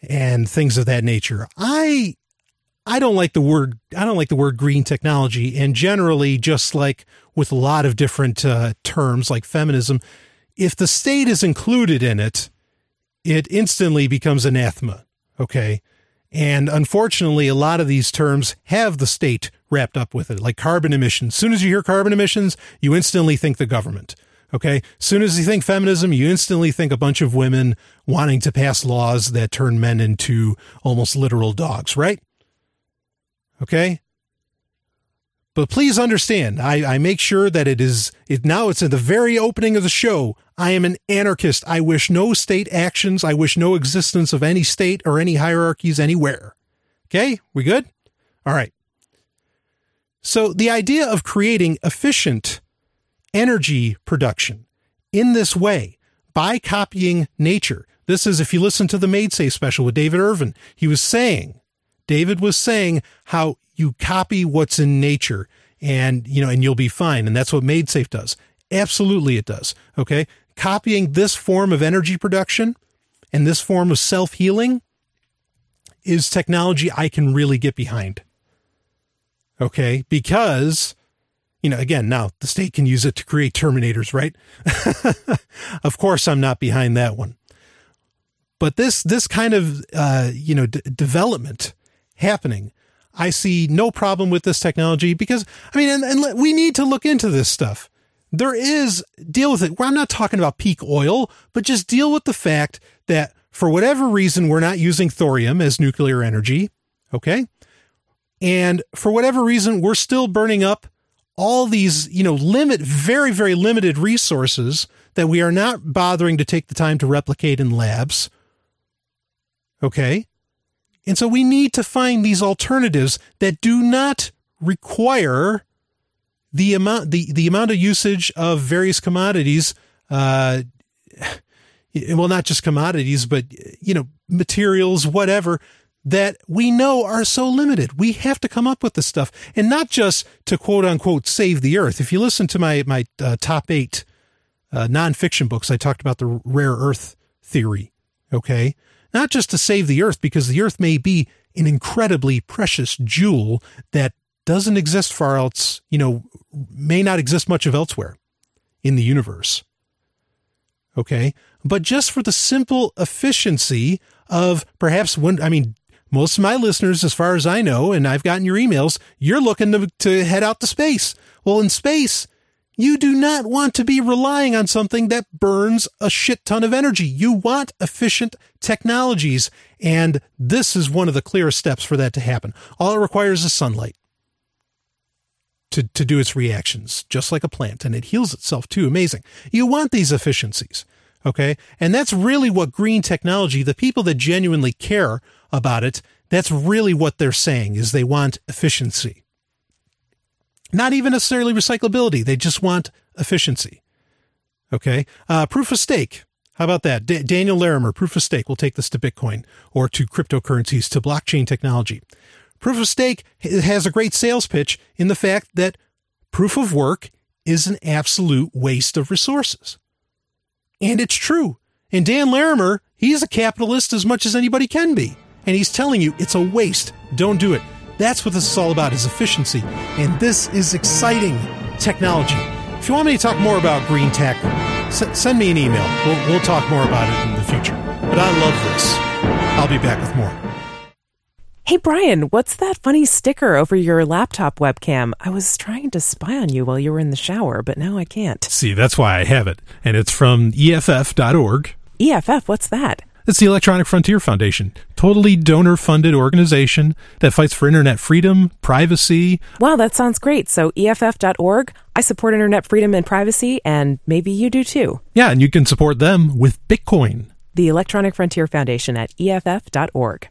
and things of that nature. I I don't like the word I don't like the word green technology and generally just like with a lot of different uh, terms like feminism if the state is included in it it instantly becomes anathema okay? And unfortunately a lot of these terms have the state wrapped up with it like carbon emissions. As soon as you hear carbon emissions you instantly think the government okay as soon as you think feminism you instantly think a bunch of women wanting to pass laws that turn men into almost literal dogs right Okay. But please understand, I, I make sure that it is it now it's at the very opening of the show. I am an anarchist. I wish no state actions. I wish no existence of any state or any hierarchies anywhere. Okay, we good? All right. So the idea of creating efficient energy production in this way by copying nature. This is if you listen to the MaidSafe special with David Irvine, he was saying David was saying how you copy what's in nature and, you know, and you'll be fine. And that's what MaidSafe does. Absolutely it does. Okay. Copying this form of energy production and this form of self healing is technology I can really get behind. Okay. Because, you know, again, now the state can use it to create terminators, right? of course, I'm not behind that one. But this, this kind of, uh, you know, d- development happening. I see no problem with this technology because, I mean, and, and we need to look into this stuff. There is, deal with it. Well, I'm not talking about peak oil, but just deal with the fact that for whatever reason, we're not using thorium as nuclear energy. Okay. And for whatever reason, we're still burning up all these, you know, limit, very, very limited resources that we are not bothering to take the time to replicate in labs. Okay. And so we need to find these alternatives that do not require the amount the, the amount of usage of various commodities uh, well not just commodities but you know materials whatever that we know are so limited we have to come up with the stuff and not just to quote unquote save the earth if you listen to my my uh, top 8 uh, nonfiction books i talked about the rare earth theory okay not just to save the earth, because the earth may be an incredibly precious jewel that doesn't exist far else, you know, may not exist much of elsewhere in the universe. Okay. But just for the simple efficiency of perhaps when, I mean, most of my listeners, as far as I know, and I've gotten your emails, you're looking to, to head out to space. Well, in space, you do not want to be relying on something that burns a shit ton of energy. You want efficient technologies. And this is one of the clearest steps for that to happen. All it requires is sunlight to, to do its reactions, just like a plant, and it heals itself too. Amazing. You want these efficiencies. Okay. And that's really what green technology, the people that genuinely care about it, that's really what they're saying is they want efficiency. Not even necessarily recyclability. They just want efficiency. Okay. Uh, proof of stake. How about that? D- Daniel Larimer, proof of stake, We'll take this to Bitcoin or to cryptocurrencies, to blockchain technology. Proof of stake has a great sales pitch in the fact that proof of work is an absolute waste of resources. And it's true. And Dan Larimer, he's a capitalist as much as anybody can be. And he's telling you it's a waste. Don't do it. That's what this is all about is efficiency. And this is exciting technology. If you want me to talk more about green tech, s- send me an email. We'll, we'll talk more about it in the future. But I love this. I'll be back with more. Hey, Brian, what's that funny sticker over your laptop webcam? I was trying to spy on you while you were in the shower, but now I can't. See, that's why I have it. And it's from EFF.org. EFF, what's that? It's the Electronic Frontier Foundation, totally donor funded organization that fights for internet freedom, privacy. Wow, that sounds great. So, EFF.org, I support internet freedom and privacy, and maybe you do too. Yeah, and you can support them with Bitcoin. The Electronic Frontier Foundation at EFF.org.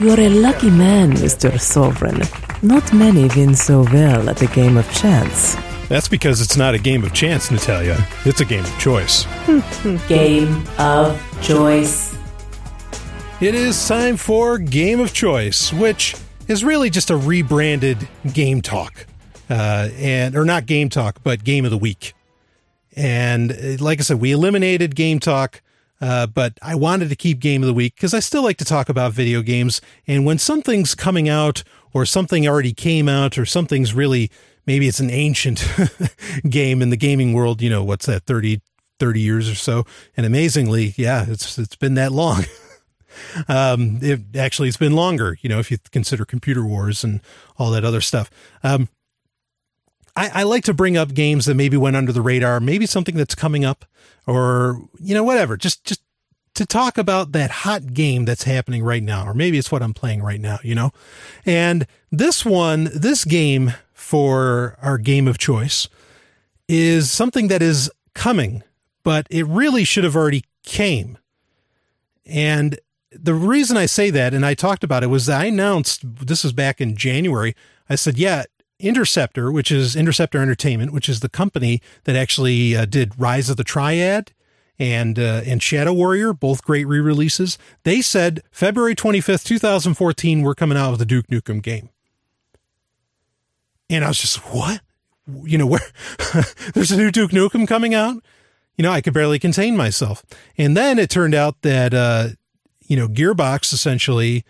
You're a lucky man, Mr. Sovereign. Not many win so well at a game of chance. That's because it's not a game of chance, Natalia. It's a game of choice. Game of choice. It is time for Game of Choice, which is really just a rebranded Game Talk, uh, and or not Game Talk, but Game of the Week. And uh, like I said, we eliminated Game Talk, uh, but I wanted to keep Game of the Week because I still like to talk about video games. And when something's coming out, or something already came out, or something's really maybe it's an ancient game in the gaming world, you know, what's that 30, 30 years or so? And amazingly, yeah, it's it's been that long. Um, it actually it's been longer, you know, if you consider computer wars and all that other stuff. Um, I, I like to bring up games that maybe went under the radar, maybe something that's coming up, or you know, whatever. Just just to talk about that hot game that's happening right now, or maybe it's what I'm playing right now, you know. And this one, this game for our game of choice is something that is coming, but it really should have already came. And the reason I say that, and I talked about it, was I announced this was back in January. I said, yeah, Interceptor, which is Interceptor Entertainment, which is the company that actually uh, did Rise of the Triad and uh, and Shadow Warrior, both great re-releases. They said February 25th, 2014, we're coming out with the Duke Nukem game. And I was just, what? You know, where there's a new Duke Nukem coming out? You know, I could barely contain myself. And then it turned out that, uh, you know, Gearbox essentially,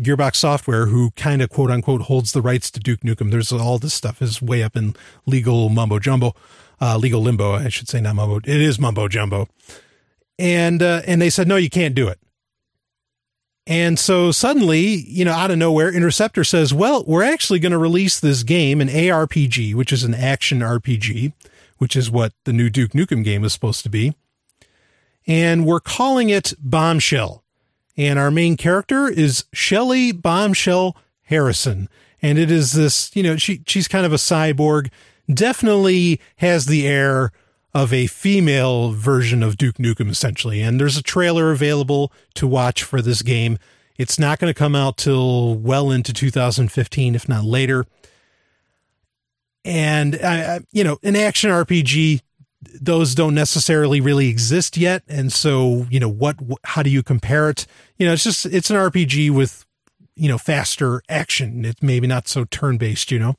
Gearbox Software, who kind of quote unquote holds the rights to Duke Nukem. There's all this stuff is way up in legal mumbo jumbo, uh, legal limbo, I should say, not mumbo. It is mumbo jumbo. And, uh, and they said, no, you can't do it. And so suddenly, you know, out of nowhere, Interceptor says, well, we're actually going to release this game, an ARPG, which is an action RPG, which is what the new Duke Nukem game is supposed to be. And we're calling it Bombshell. And our main character is Shelly Bombshell Harrison. And it is this, you know, she, she's kind of a cyborg, definitely has the air of a female version of Duke Nukem, essentially. And there's a trailer available to watch for this game. It's not going to come out till well into 2015, if not later. And, uh, you know, an action RPG, those don't necessarily really exist yet. And so, you know, what, how do you compare it? You know, it's just, it's an RPG with, you know, faster action. It's maybe not so turn based, you know?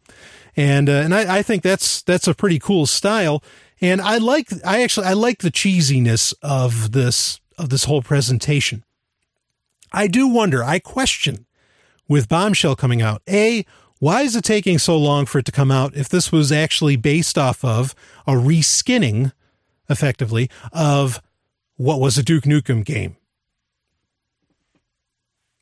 And, uh, and I, I think that's, that's a pretty cool style. And I like, I actually, I like the cheesiness of this, of this whole presentation. I do wonder, I question with Bombshell coming out, A, why is it taking so long for it to come out if this was actually based off of a reskinning, effectively, of what was a Duke Nukem game?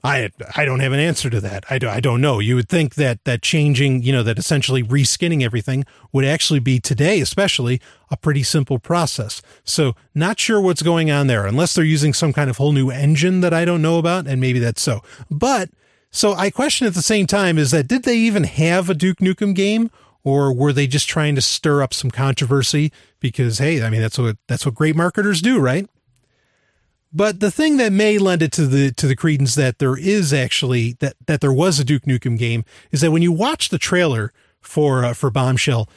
I I don't have an answer to that. I, do, I don't know. You would think that that changing, you know, that essentially reskinning everything would actually be today, especially a pretty simple process. So not sure what's going on there, unless they're using some kind of whole new engine that I don't know about, and maybe that's so. But so I question at the same time is that did they even have a Duke Nukem game, or were they just trying to stir up some controversy? Because hey, I mean that's what that's what great marketers do, right? But the thing that may lend it to the to the credence that there is actually that that there was a Duke Nukem game is that when you watch the trailer for uh, for Bombshell,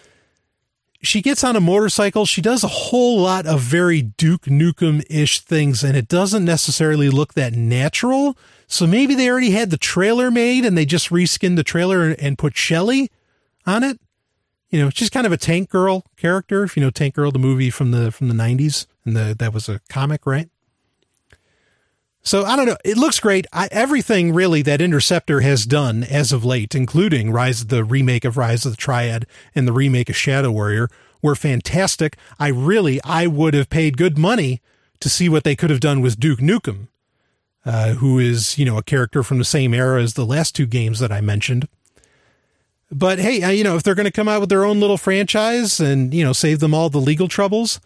she gets on a motorcycle. She does a whole lot of very Duke Nukem ish things, and it doesn't necessarily look that natural. So maybe they already had the trailer made and they just reskinned the trailer and put Shelly on it. You know, she's kind of a Tank Girl character. If you know Tank Girl, the movie from the from the nineties, and the that was a comic, right? So I don't know. It looks great. I, everything really that Interceptor has done as of late, including Rise the remake of Rise of the Triad and the remake of Shadow Warrior, were fantastic. I really I would have paid good money to see what they could have done with Duke Nukem, uh, who is you know a character from the same era as the last two games that I mentioned. But hey, uh, you know if they're going to come out with their own little franchise and you know save them all the legal troubles,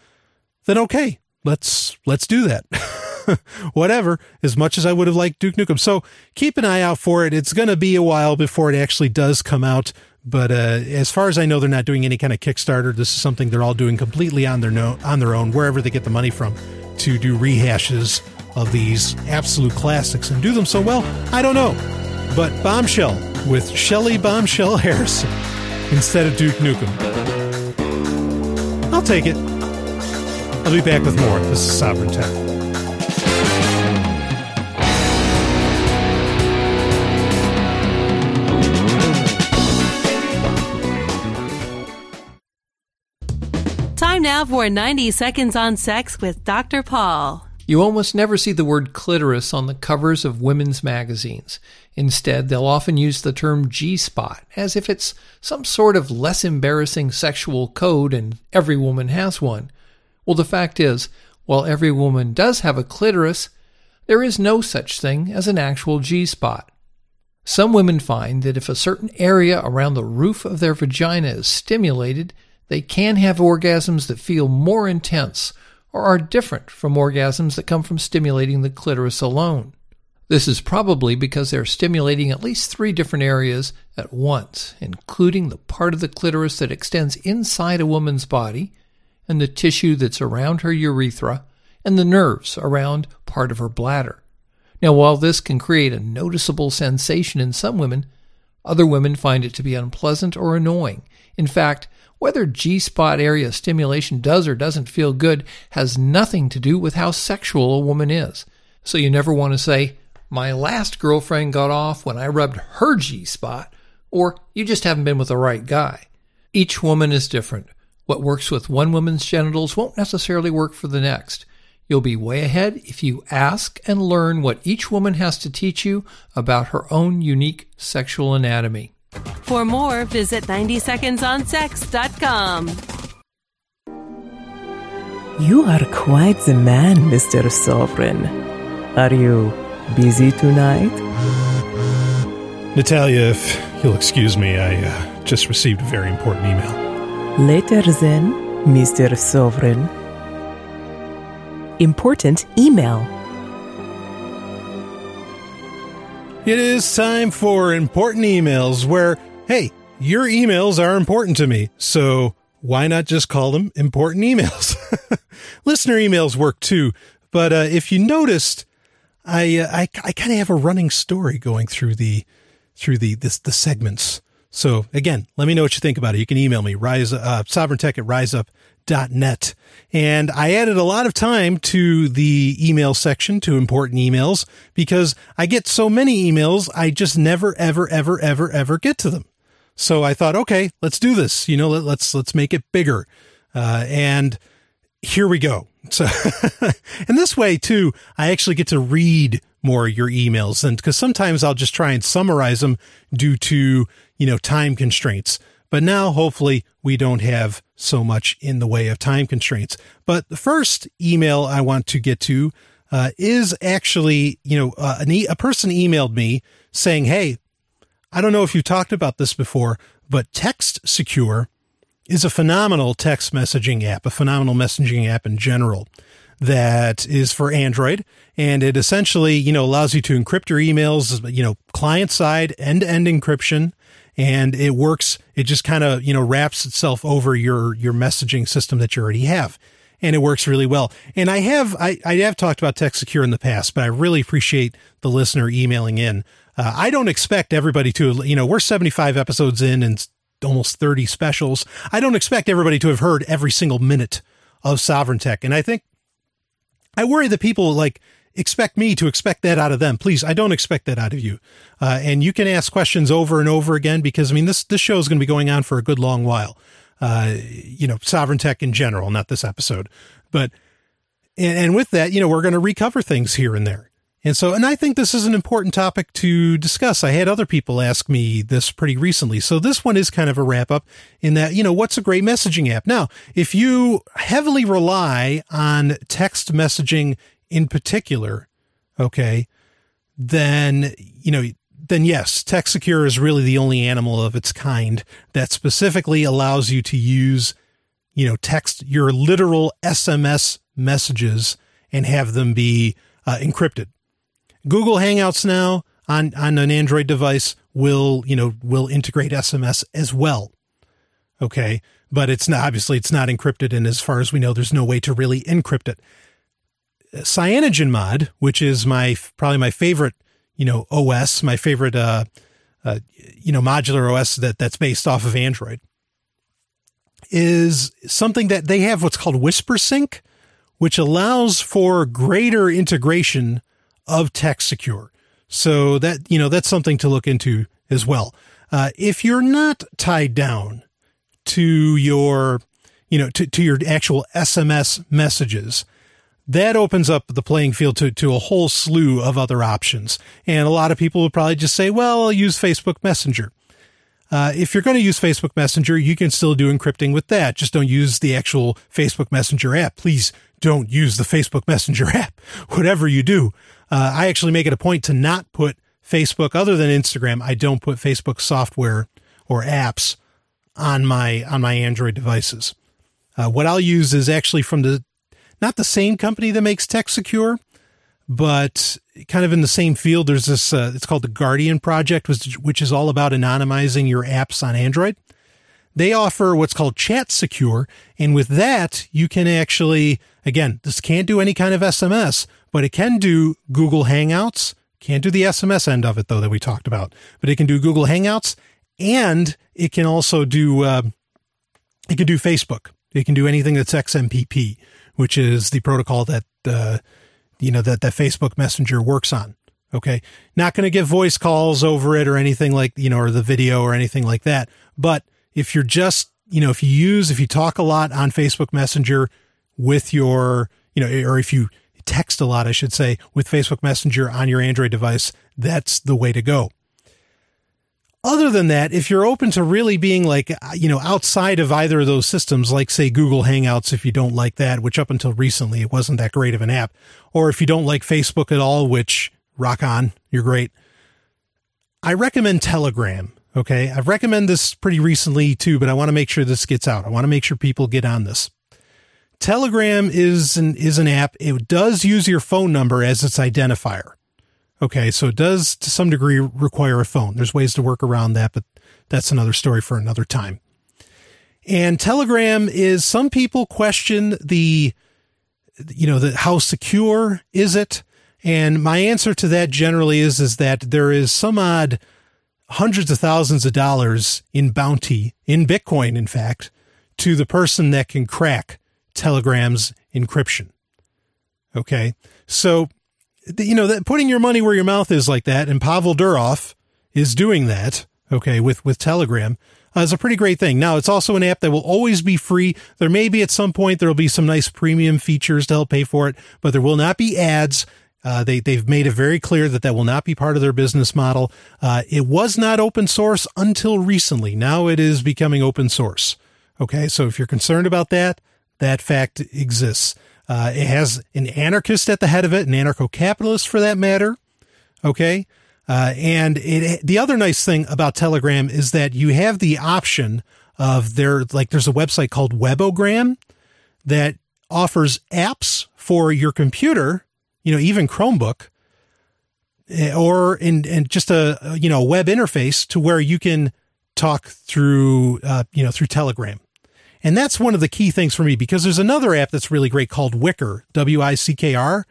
then okay, let's let's do that. whatever, as much as I would have liked Duke Nukem. So keep an eye out for it. It's going to be a while before it actually does come out. But uh, as far as I know, they're not doing any kind of Kickstarter. This is something they're all doing completely on their no- on their own, wherever they get the money from, to do rehashes of these absolute classics and do them so well. I don't know, but Bombshell with Shelly Bombshell Harrison instead of Duke Nukem. I'll take it. I'll be back with more. This is Sovereign Tech. Time now for 90 Seconds on Sex with Dr. Paul. You almost never see the word clitoris on the covers of women's magazines. Instead, they'll often use the term G spot, as if it's some sort of less embarrassing sexual code and every woman has one. Well, the fact is, while every woman does have a clitoris, there is no such thing as an actual G spot. Some women find that if a certain area around the roof of their vagina is stimulated, they can have orgasms that feel more intense or are different from orgasms that come from stimulating the clitoris alone. This is probably because they're stimulating at least three different areas at once, including the part of the clitoris that extends inside a woman's body, and the tissue that's around her urethra, and the nerves around part of her bladder. Now, while this can create a noticeable sensation in some women, other women find it to be unpleasant or annoying. In fact, whether G spot area stimulation does or doesn't feel good has nothing to do with how sexual a woman is. So you never want to say, My last girlfriend got off when I rubbed her G spot, or you just haven't been with the right guy. Each woman is different. What works with one woman's genitals won't necessarily work for the next. You'll be way ahead if you ask and learn what each woman has to teach you about her own unique sexual anatomy. For more, visit 90secondsonsex.com. You are quite the man, Mr. Sovereign. Are you busy tonight? Natalia, if you'll excuse me, I uh, just received a very important email. Later then, Mr. Sovereign. Important email. It is time for important emails where, hey, your emails are important to me. So why not just call them important emails? Listener emails work too. But uh, if you noticed, I, uh, I, I kind of have a running story going through the, through the, this, the segments. So again, let me know what you think about it. You can email me, rise, uh, sovereigntech at riseup.net. And I added a lot of time to the email section to important emails because I get so many emails. I just never, ever, ever, ever, ever get to them. So I thought, okay, let's do this. You know, let, let's, let's make it bigger. Uh, and here we go. So, and this way too, I actually get to read more your emails and because sometimes I'll just try and summarize them due to, you know, time constraints. But now hopefully we don't have so much in the way of time constraints. But the first email I want to get to uh, is actually, you know, uh, an e- a person emailed me saying, Hey, I don't know if you've talked about this before, but TextSecure is a phenomenal text messaging app, a phenomenal messaging app in general that is for Android. And it essentially, you know, allows you to encrypt your emails, you know, client side end to end encryption. And it works. It just kind of, you know, wraps itself over your, your messaging system that you already have. And it works really well. And I have, I, I have talked about TextSecure in the past, but I really appreciate the listener emailing in. Uh, I don't expect everybody to, you know, we're 75 episodes in and almost 30 specials. I don't expect everybody to have heard every single minute of Sovereign Tech. And I think I worry that people like expect me to expect that out of them. Please, I don't expect that out of you. Uh, and you can ask questions over and over again because I mean this this show is going to be going on for a good long while. Uh, you know, sovereign tech in general, not this episode, but and, and with that, you know, we're going to recover things here and there. And so, and I think this is an important topic to discuss. I had other people ask me this pretty recently. So this one is kind of a wrap up in that, you know, what's a great messaging app? Now, if you heavily rely on text messaging in particular, okay, then, you know, then yes, TextSecure is really the only animal of its kind that specifically allows you to use, you know, text your literal SMS messages and have them be uh, encrypted. Google Hangouts now on, on an Android device will, you know, will integrate SMS as well. Okay. But it's not, obviously it's not encrypted. And as far as we know, there's no way to really encrypt it. CyanogenMod, which is my, probably my favorite, you know, OS, my favorite, uh, uh, you know, modular OS that that's based off of Android is something that they have what's called WhisperSync, which allows for greater integration of TextSecure. So that, you know, that's something to look into as well. Uh, if you're not tied down to your, you know, to, to your actual SMS messages, that opens up the playing field to, to a whole slew of other options. And a lot of people would probably just say, well, I'll use Facebook Messenger. Uh, if you're going to use Facebook Messenger, you can still do encrypting with that. Just don't use the actual Facebook Messenger app. Please don't use the Facebook Messenger app. Whatever you do, uh, I actually make it a point to not put Facebook, other than Instagram, I don't put Facebook software or apps on my on my Android devices. Uh, what I'll use is actually from the not the same company that makes TextSecure, but kind of in the same field. There's this. Uh, it's called the Guardian Project, which which is all about anonymizing your apps on Android. They offer what's called Chat Secure, and with that, you can actually again, this can't do any kind of SMS, but it can do Google Hangouts. Can't do the SMS end of it though that we talked about, but it can do Google Hangouts and it can also do uh, it can do Facebook. It can do anything that's XMPP, which is the protocol that uh, you know that that Facebook Messenger works on. Okay, not going to get voice calls over it or anything like you know or the video or anything like that. But if you're just you know if you use if you talk a lot on Facebook Messenger with your you know or if you text a lot, I should say, with Facebook Messenger on your Android device, that's the way to go. Other than that, if you're open to really being like, uh, you know, outside of either of those systems, like say Google Hangouts, if you don't like that, which up until recently it wasn't that great of an app, or if you don't like Facebook at all, which rock on, you're great. I recommend Telegram. Okay. I've recommended this pretty recently too, but I want to make sure this gets out. I want to make sure people get on this. Telegram is an is an app. It does use your phone number as its identifier. Okay, so it does to some degree require a phone. There's ways to work around that, but that's another story for another time. And Telegram is some people question the you know, the how secure is it? And my answer to that generally is is that there is some odd hundreds of thousands of dollars in bounty in Bitcoin, in fact, to the person that can crack Telegram's encryption. Okay. So, you know, that putting your money where your mouth is like that, and Pavel Durov is doing that, okay, with, with Telegram, uh, is a pretty great thing. Now, it's also an app that will always be free. There may be at some point, there'll be some nice premium features to help pay for it, but there will not be ads. Uh, they, they've made it very clear that that will not be part of their business model. Uh, it was not open source until recently. Now it is becoming open source. Okay. So if you're concerned about that, that fact exists. Uh, it has an anarchist at the head of it, an anarcho capitalist for that matter. Okay. Uh, and it, the other nice thing about Telegram is that you have the option of there, like there's a website called Webogram that offers apps for your computer, you know, even Chromebook, eh, or in, in just a, you know, web interface to where you can talk through, uh, you know, through Telegram. And that's one of the key things for me because there's another app that's really great called Wickr, W I C K R,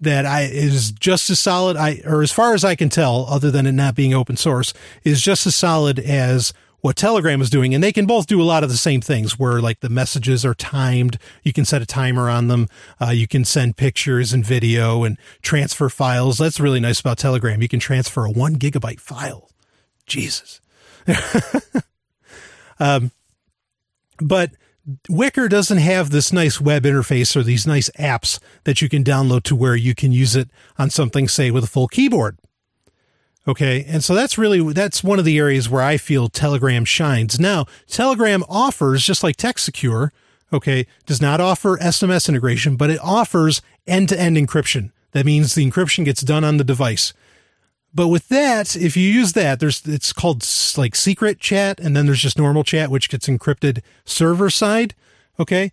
that I is just as solid. I or as far as I can tell, other than it not being open source, is just as solid as what Telegram is doing. And they can both do a lot of the same things where like the messages are timed. You can set a timer on them. Uh, you can send pictures and video and transfer files. That's really nice about Telegram. You can transfer a one gigabyte file. Jesus. um, but Wickr doesn't have this nice web interface or these nice apps that you can download to where you can use it on something, say, with a full keyboard. Okay. And so that's really, that's one of the areas where I feel Telegram shines. Now, Telegram offers, just like TextSecure, okay, does not offer SMS integration, but it offers end to end encryption. That means the encryption gets done on the device. But with that, if you use that, there's, it's called like secret chat. And then there's just normal chat, which gets encrypted server side. Okay.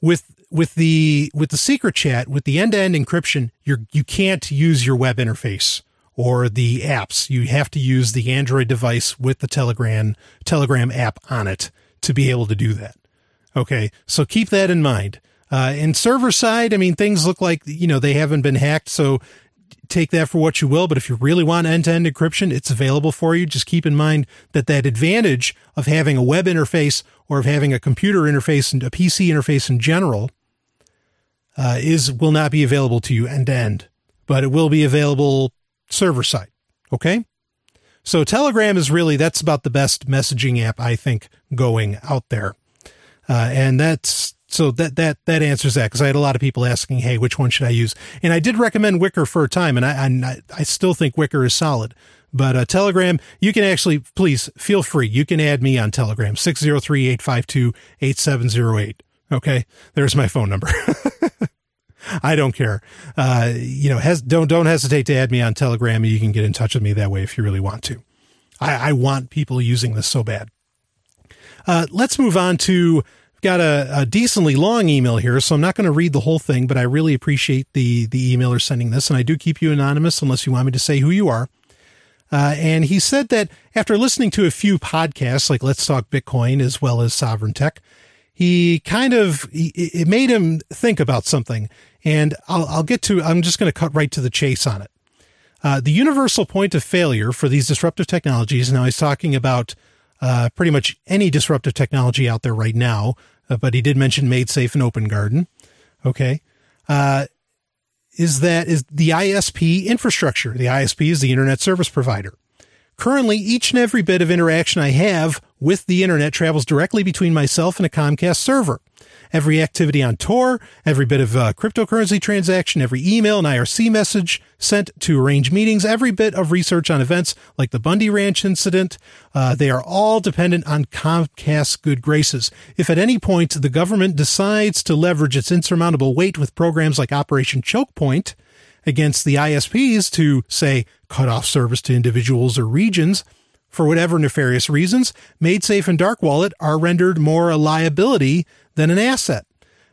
With, with the, with the secret chat, with the end to end encryption, you're, you can't use your web interface or the apps. You have to use the Android device with the Telegram Telegram app on it to be able to do that. Okay, so keep that in mind. Uh, and server side, I mean, things look like you know they haven't been hacked, so take that for what you will. But if you really want end to end encryption, it's available for you. Just keep in mind that that advantage of having a web interface or of having a computer interface and a PC interface in general uh, is will not be available to you end to end, but it will be available server side. Okay. So Telegram is really, that's about the best messaging app I think going out there. Uh, and that's, so that, that, that answers that because I had a lot of people asking, Hey, which one should I use? And I did recommend Wickr for a time and I, I, I still think Wickr is solid. But uh, Telegram, you can actually, please feel free. You can add me on Telegram, 603 852 8708. Okay. There's my phone number. I don't care. Uh, you know, has, don't don't hesitate to add me on Telegram. You can get in touch with me that way if you really want to. I, I want people using this so bad. Uh, let's move on to got a, a, decently long email here, so I'm not going to read the whole thing, but I really appreciate the the emailer sending this, and I do keep you anonymous unless you want me to say who you are. Uh, and he said that after listening to a few podcasts like Let's Talk Bitcoin as well as Sovereign Tech, he kind of it made him think about something and I'll, I'll get to, I'm just going to cut right to the chase on it. Uh, the universal point of failure for these disruptive technologies, now he's talking about uh, pretty much any disruptive technology out there right now, uh, but he did mention MaidSafe and Open Garden. Okay. Uh, is that is the ISP infrastructure. The ISP is the internet service provider. Currently, each and every bit of interaction I have with the internet travels directly between myself and a Comcast server every activity on Tor, every bit of uh, cryptocurrency transaction, every email and IRC message sent to arrange meetings, every bit of research on events like the Bundy Ranch incident. Uh, they are all dependent on Comcast's good graces. If at any point the government decides to leverage its insurmountable weight with programs like Operation Choke Point against the ISPs to, say, cut off service to individuals or regions, for whatever nefarious reasons, MaidSafe and Dark Wallet are rendered more a liability than an asset.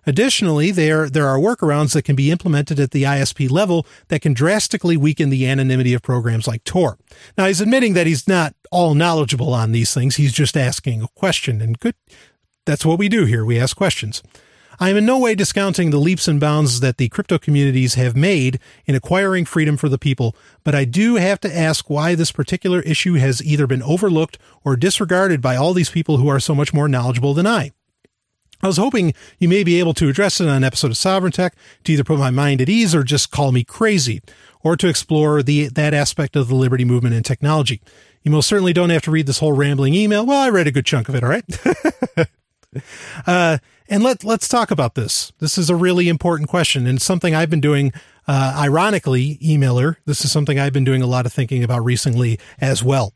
Additionally, there, there are workarounds that can be implemented at the ISP level that can drastically weaken the anonymity of programs like Tor. Now, he's admitting that he's not all knowledgeable on these things. He's just asking a question and good. That's what we do here. We ask questions. I am in no way discounting the leaps and bounds that the crypto communities have made in acquiring freedom for the people, but I do have to ask why this particular issue has either been overlooked or disregarded by all these people who are so much more knowledgeable than I. I was hoping you may be able to address it on an episode of Sovereign Tech to either put my mind at ease or just call me crazy, or to explore the that aspect of the liberty movement and technology. You most certainly don't have to read this whole rambling email. Well, I read a good chunk of it, all right? uh, and let let's talk about this. This is a really important question and something I've been doing. Uh, ironically, emailer, this is something I've been doing a lot of thinking about recently as well.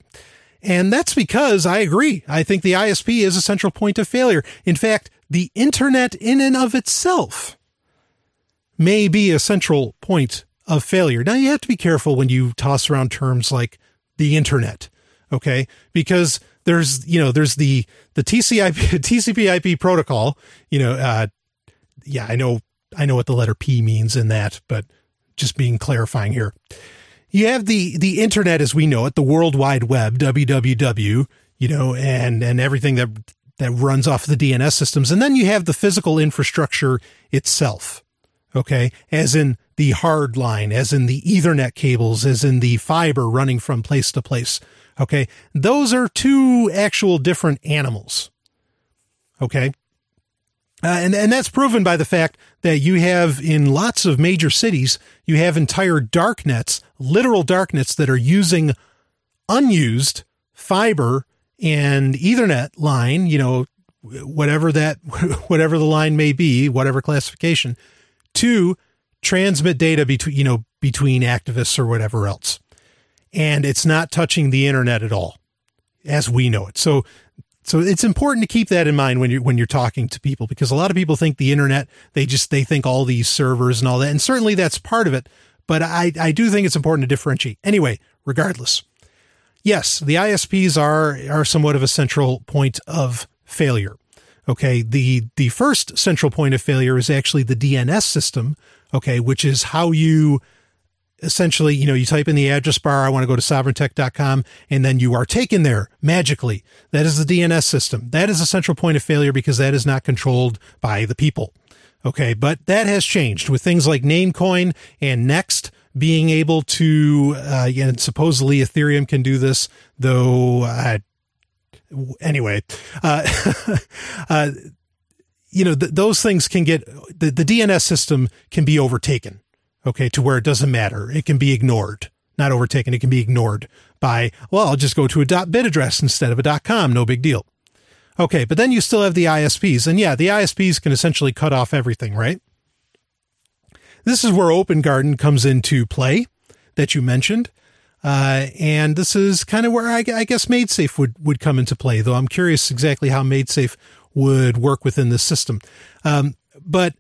And that's because I agree. I think the ISP is a central point of failure. In fact, the internet in and of itself may be a central point of failure. Now you have to be careful when you toss around terms like the internet, okay? Because there's, you know, there's the, the TCP, TCP IP protocol, you know, uh, yeah, I know, I know what the letter P means in that, but just being clarifying here. You have the, the internet as we know it, the World Wide Web, www, you know, and, and everything that that runs off the DNS systems. And then you have the physical infrastructure itself. Okay. As in the hard line, as in the ethernet cables, as in the fiber running from place to place. Okay. Those are two actual different animals. Okay. Uh, and, and that's proven by the fact that you have in lots of major cities, you have entire dark nets, literal dark nets that are using unused fiber and ethernet line, you know, whatever that, whatever the line may be, whatever classification to transmit data between, you know, between activists or whatever else. And it's not touching the internet at all as we know it. So so it's important to keep that in mind when you're when you're talking to people because a lot of people think the internet they just they think all these servers and all that and certainly that's part of it but I I do think it's important to differentiate. Anyway, regardless. Yes, the ISPs are are somewhat of a central point of failure. Okay, the the first central point of failure is actually the DNS system, okay, which is how you essentially, you know, you type in the address bar, I want to go to sovereigntech.com, and then you are taken there magically. That is the DNS system. That is a central point of failure because that is not controlled by the people. Okay. But that has changed with things like Namecoin and Nxt being able to, uh, and supposedly Ethereum can do this, though, uh, anyway, uh, uh, you know, th- those things can get, the, the DNS system can be overtaken okay, to where it doesn't matter. It can be ignored, not overtaken. It can be ignored by, well, I'll just go to a .bit address instead of a .com. No big deal. Okay, but then you still have the ISPs. And yeah, the ISPs can essentially cut off everything, right? This is where Open Garden comes into play that you mentioned. Uh, and this is kind of where I, I guess MaidSafe would, would come into play, though I'm curious exactly how MaidSafe would work within this system. Um, but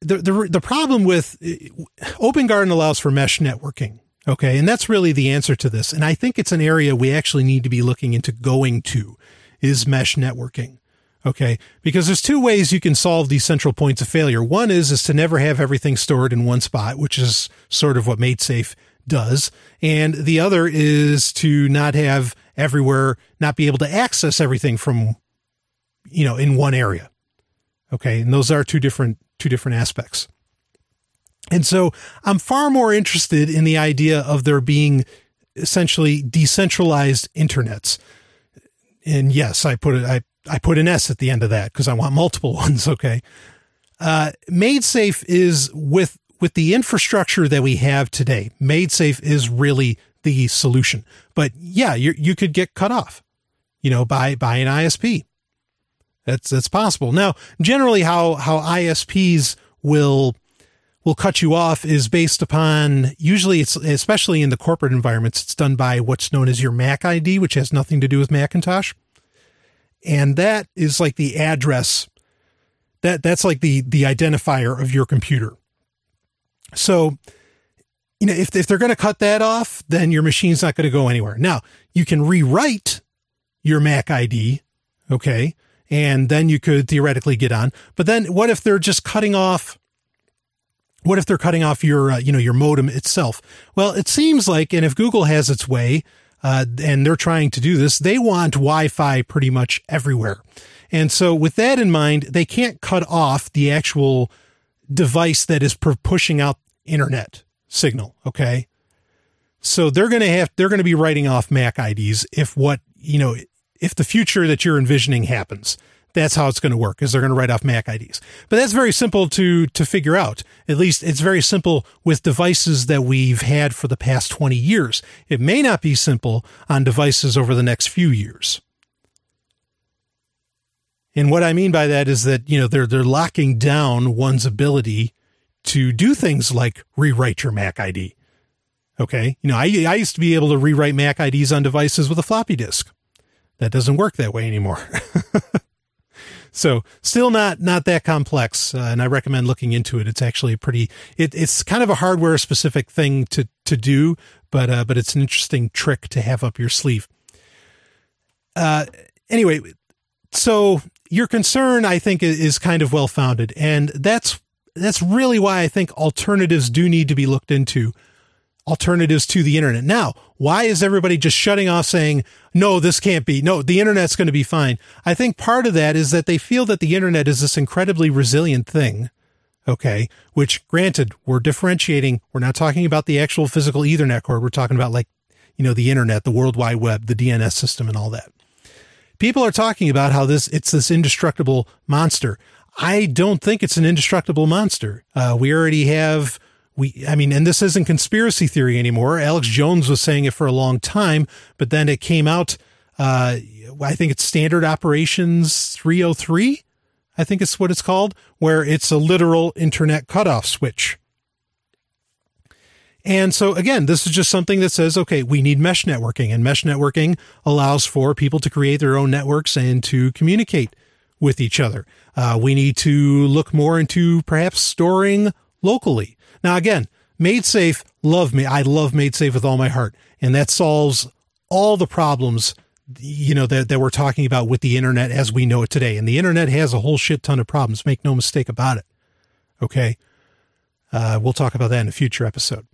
the, the, the problem with uh, Open Garden allows for mesh networking. Okay. And that's really the answer to this. And I think it's an area we actually need to be looking into going to is mesh networking. Okay. Because there's two ways you can solve these central points of failure. One is, is to never have everything stored in one spot, which is sort of what MaidSafe does. And the other is to not have everywhere, not be able to access everything from, you know, in one area. Okay. And those are two different two different aspects. And so I'm far more interested in the idea of there being essentially decentralized internets. And yes, I put it, I, I put an S at the end of that because I want multiple ones. Okay. Uh, MaidSafe is with, with the infrastructure that we have today. MaidSafe is really the solution, but yeah, you, you could get cut off, you know, by, by an ISP. That's that's possible. Now, generally, how how ISPs will will cut you off is based upon usually it's especially in the corporate environments it's done by what's known as your Mac ID which has nothing to do with Macintosh. And that is like the address that that's like the the identifier of your computer. So you know if if they're going to cut that off then your machine's not going to go anywhere. Now you can rewrite your Mac ID okay and then you could theoretically get on. But then what if they're just cutting off what if they're cutting off your uh, you know your modem itself? Well, it seems like and if Google has its way uh, and they're trying to do this, they want Wi-Fi pretty much everywhere. And so with that in mind, they can't cut off the actual device that is pushing out internet signal, okay? So they're going to have they're going to be writing off Mac IDs if what, you know, if the future that you're envisioning happens. That's how it's going to work is they're going to write off Mac IDs. But that's very simple to, to figure out. At least it's very simple with devices that we've had for the past 20 years. It may not be simple on devices over the next few years. And what I mean by that is that, you know, they're, they're locking down one's ability to do things like rewrite your Mac ID. Okay. You know, I, I used to be able to rewrite Mac IDs on devices with a floppy disk that doesn't work that way anymore. so still not not that complex, uh, and I recommend looking into it. It's actually pretty. It, it's kind of a hardware specific thing to to do, but uh, but it's an interesting trick to have up your sleeve. Uh, anyway, so your concern, I think, is kind of well founded, and that's that's really why I think alternatives do need to be looked into alternatives to the internet. Now, why is everybody just shutting off saying, no, this can't be, no, the internet's going to be fine? I think part of that is that they feel that the internet is this incredibly resilient thing. Okay. Which granted, we're differentiating. We're not talking about the actual physical ethernet cord. We're talking about like, you know, the internet, the World Wide Web, the DNS system, and all that. People are talking about how this it's this indestructible monster. I don't think it's an indestructible monster. Uh, we already have we I mean, and this isn't conspiracy theory anymore. Alex Jones was saying it for a long time, but then it came out. Uh, I think it's Standard Operations 303. I think it's what it's called, where it's a literal internet cutoff switch. And so again, this is just something that says, okay, we need mesh networking and mesh networking allows for people to create their own networks and to communicate with each other. Uh, we need to look more into perhaps storing locally. Now, again, MaidSafe, love me. I love MaidSafe with all my heart. And that solves all the problems, you know, that, that we're talking about with the internet as we know it today. And the internet has a whole shit ton of problems. Make no mistake about it. Okay. Uh, we'll talk about that in a future episode.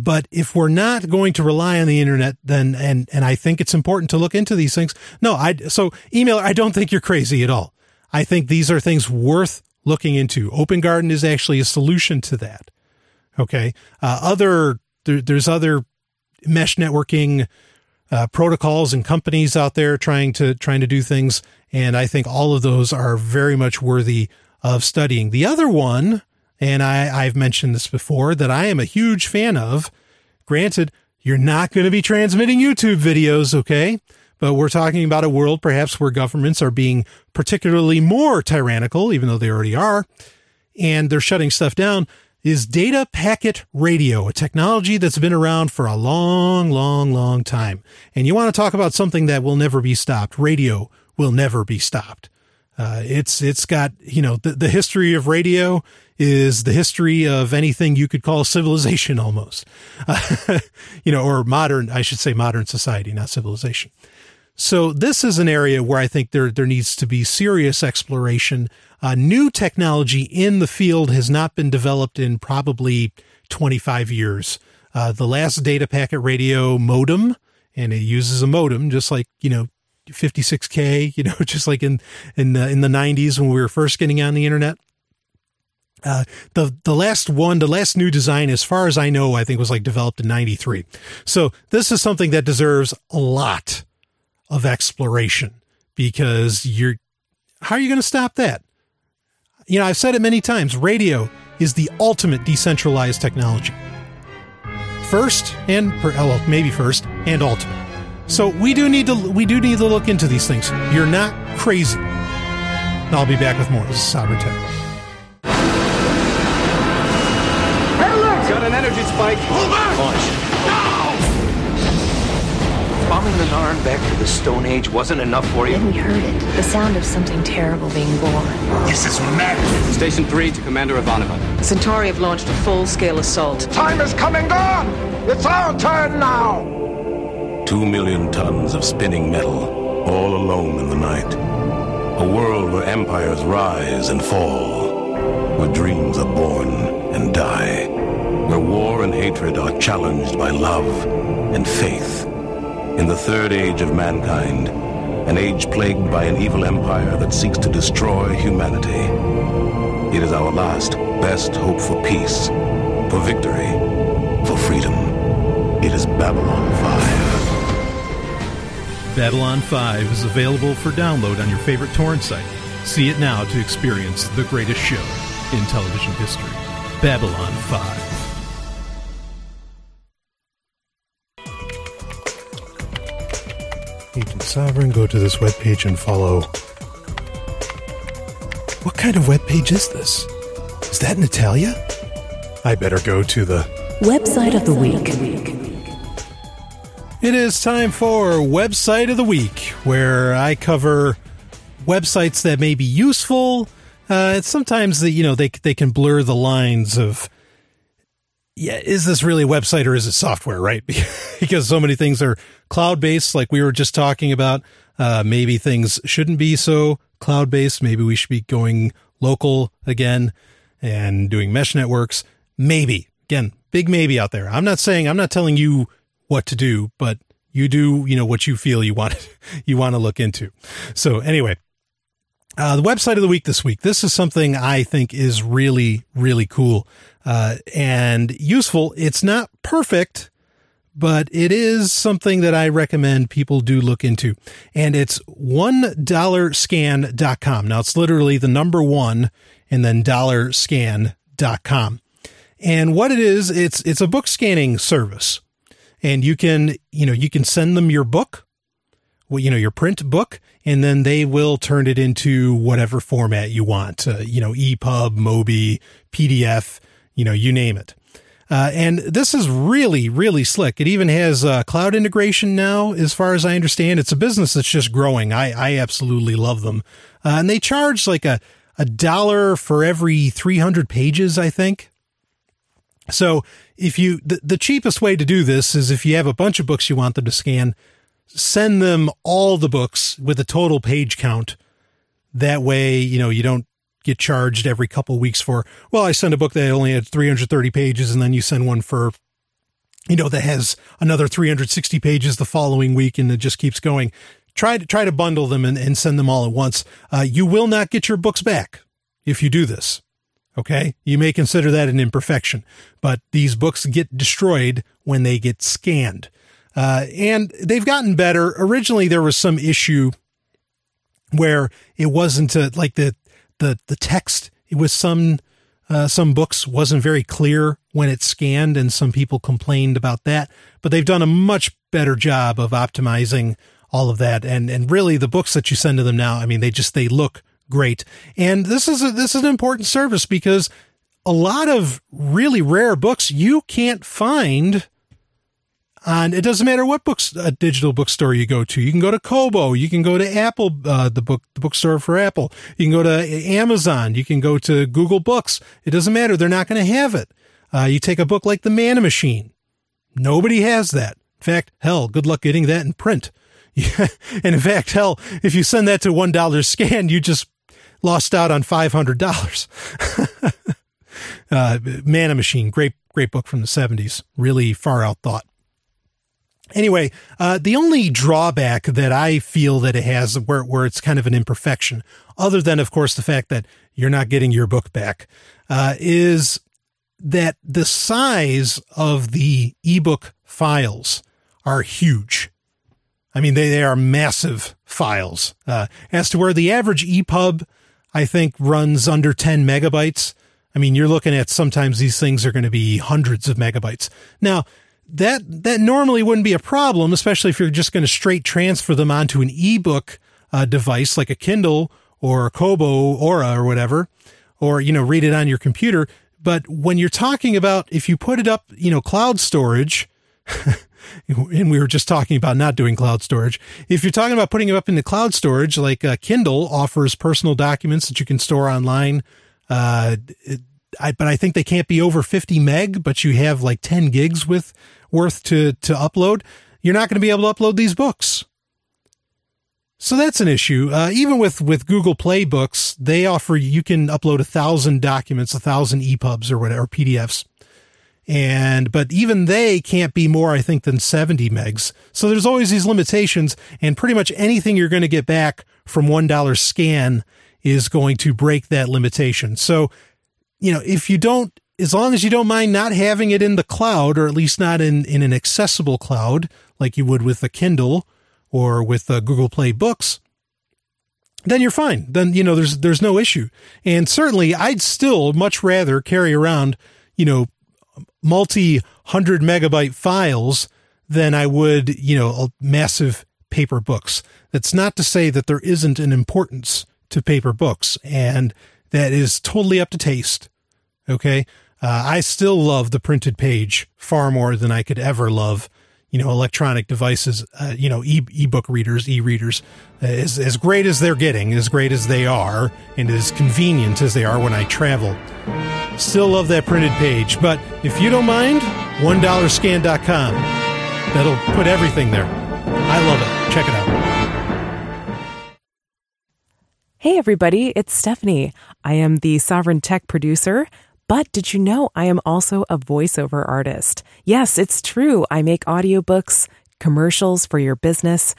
But if we're not going to rely on the internet, then, and, and I think it's important to look into these things. No, I, so email, I don't think you're crazy at all. I think these are things worth looking into. Open Garden is actually a solution to that. Okay. Uh, other, there, there's other mesh networking, uh, protocols and companies out there trying to, trying to do things. And I think all of those are very much worthy of studying. The other one, and I, I've mentioned this before, that I am a huge fan of. Granted, you're not going to be transmitting YouTube videos, okay? But we're talking about a world perhaps where governments are being particularly more tyrannical, even though they already are, and they're shutting stuff down, is data packet radio, a technology that's been around for a long, long, long time. And you want to talk about something that will never be stopped. Radio will never be stopped. Uh, it's, it's got, you know, the, the history of radio is the history of anything you could call civilization almost, uh, you know, or modern, I should say modern society, not civilization. So this is an area where I think there there needs to be serious exploration. Uh, new technology in the field has not been developed in probably 25 years. Uh, the last data packet radio modem, and it uses a modem, just like you know 56k, you know, just like in in the in the 90s when we were first getting on the internet. Uh, the the last one, the last new design, as far as I know, I think was like developed in '93. So this is something that deserves a lot of exploration because you're, how are you going to stop that? You know, I've said it many times radio is the ultimate decentralized technology. First and, per, oh, well, maybe first and ultimate. So we do need to, we do need to look into these things. You're not crazy. I'll be back with more. This is Sovereign Tech. Got an energy spike. Hold back! Launch. Bombing the Narn back to the Stone Age wasn't enough for you? Then we heard it. The sound of something terrible being born. This is madness. Station 3 to Commander Ivanova. Centauri have launched a full-scale assault. Time is coming on! It's our turn now! Two million tons of spinning metal, all alone in the night. A world where empires rise and fall, where dreams are born and die, where war and hatred are challenged by love and faith in the third age of mankind, an age plagued by an evil empire that seeks to destroy humanity. It is our last, best hope for peace, for victory, for freedom. It is Babylon 5. Babylon 5 is available for download on your favorite torrent site. See it now to experience the greatest show in television history Babylon 5. Agent Sovereign, go to this webpage and follow. What kind of webpage is this? Is that Natalia? I better go to the website of the week. It is time for Website of the Week, where I cover websites that may be useful. Uh, sometimes the, you know they they can blur the lines of yeah, is this really a website or is it software, right? because so many things are cloud based, like we were just talking about. Uh, maybe things shouldn't be so cloud based. Maybe we should be going local again and doing mesh networks. Maybe. Again, big maybe out there. I'm not saying, I'm not telling you what to do, but you do, you know, what you feel you want, you want to look into. So anyway, uh, the website of the week this week. This is something I think is really, really cool uh, and useful. It's not perfect, but it is something that I recommend people do look into. And it's $1scan.com. Now it's literally the number one and then dollarscan.com. And what it is, it's it's a book scanning service. And you can, you know, you can send them your book, well, you know, your print book, and then they will turn it into whatever format you want. Uh, you know, EPUB, Mobi, PDF, you know, you name it. Uh, and this is really, really slick. It even has uh, cloud integration now, as far as I understand. It's a business that's just growing. I, I absolutely love them. Uh, and they charge like a, a dollar for every 300 pages, I think. So if you, the, the cheapest way to do this is if you have a bunch of books you want them to scan, send them all the books with a total page count. That way, you know, you don't get charged every couple weeks for, well, I send a book that only had 330 pages and then you send one for, you know, that has another 360 pages the following week and it just keeps going. Try to try to bundle them and, and send them all at once. Uh, you will not get your books back if you do this. Okay. You may consider that an imperfection, but these books get destroyed when they get scanned. Uh, and they've gotten better. Originally, there was some issue where it wasn't a, like the the the text it was some uh, some books wasn't very clear when it scanned, and some people complained about that. But they've done a much better job of optimizing all of that, and and really the books that you send to them now, I mean, they just they look great. And this is a, this is an important service because a lot of really rare books you can't find and it doesn't matter what books a digital bookstore you go to. You can go to Kobo, you can go to Apple, uh, the book the bookstore for Apple. You can go to Amazon, you can go to Google Books. It doesn't matter; they're not going to have it. Uh, you take a book like The Manna Machine. Nobody has that. In fact, hell, good luck getting that in print. and in fact, hell, if you send that to one dollar scan, you just lost out on five hundred dollars. uh, Manna Machine, great great book from the seventies, really far out thought. Anyway, uh, the only drawback that I feel that it has where, where it's kind of an imperfection, other than, of course, the fact that you're not getting your book back, uh, is that the size of the ebook files are huge. I mean, they, they are massive files. Uh, as to where the average EPUB, I think, runs under 10 megabytes. I mean, you're looking at sometimes these things are going to be hundreds of megabytes. Now, that that normally wouldn't be a problem, especially if you're just going to straight transfer them onto an ebook uh, device like a Kindle or a Kobo Aura or whatever, or you know read it on your computer. But when you're talking about if you put it up, you know, cloud storage, and we were just talking about not doing cloud storage. If you're talking about putting it up into cloud storage, like uh, Kindle offers personal documents that you can store online. Uh, I, but I think they can't be over 50 meg, but you have like 10 gigs with worth to, to upload, you're not going to be able to upload these books. So that's an issue. Uh, even with, with Google Play books, they offer you can upload a thousand documents, a thousand EPUBs or whatever, PDFs. And, but even they can't be more, I think, than 70 megs. So there's always these limitations and pretty much anything you're going to get back from $1 scan is going to break that limitation. So, you know, if you don't as long as you don't mind not having it in the cloud, or at least not in, in an accessible cloud, like you would with a Kindle or with a Google Play Books, then you're fine. Then, you know, there's, there's no issue. And certainly I'd still much rather carry around, you know, multi hundred megabyte files than I would, you know, massive paper books. That's not to say that there isn't an importance to paper books and that is totally up to taste. Okay. Uh, I still love the printed page far more than I could ever love, you know, electronic devices, uh, you know, e- ebook readers, e-readers. As, as great as they're getting, as great as they are, and as convenient as they are when I travel. Still love that printed page. But if you don't mind, $1scan.com. That'll put everything there. I love it. Check it out. Hey, everybody, it's Stephanie. I am the Sovereign Tech producer. But did you know I am also a voiceover artist? Yes, it's true. I make audiobooks, commercials for your business.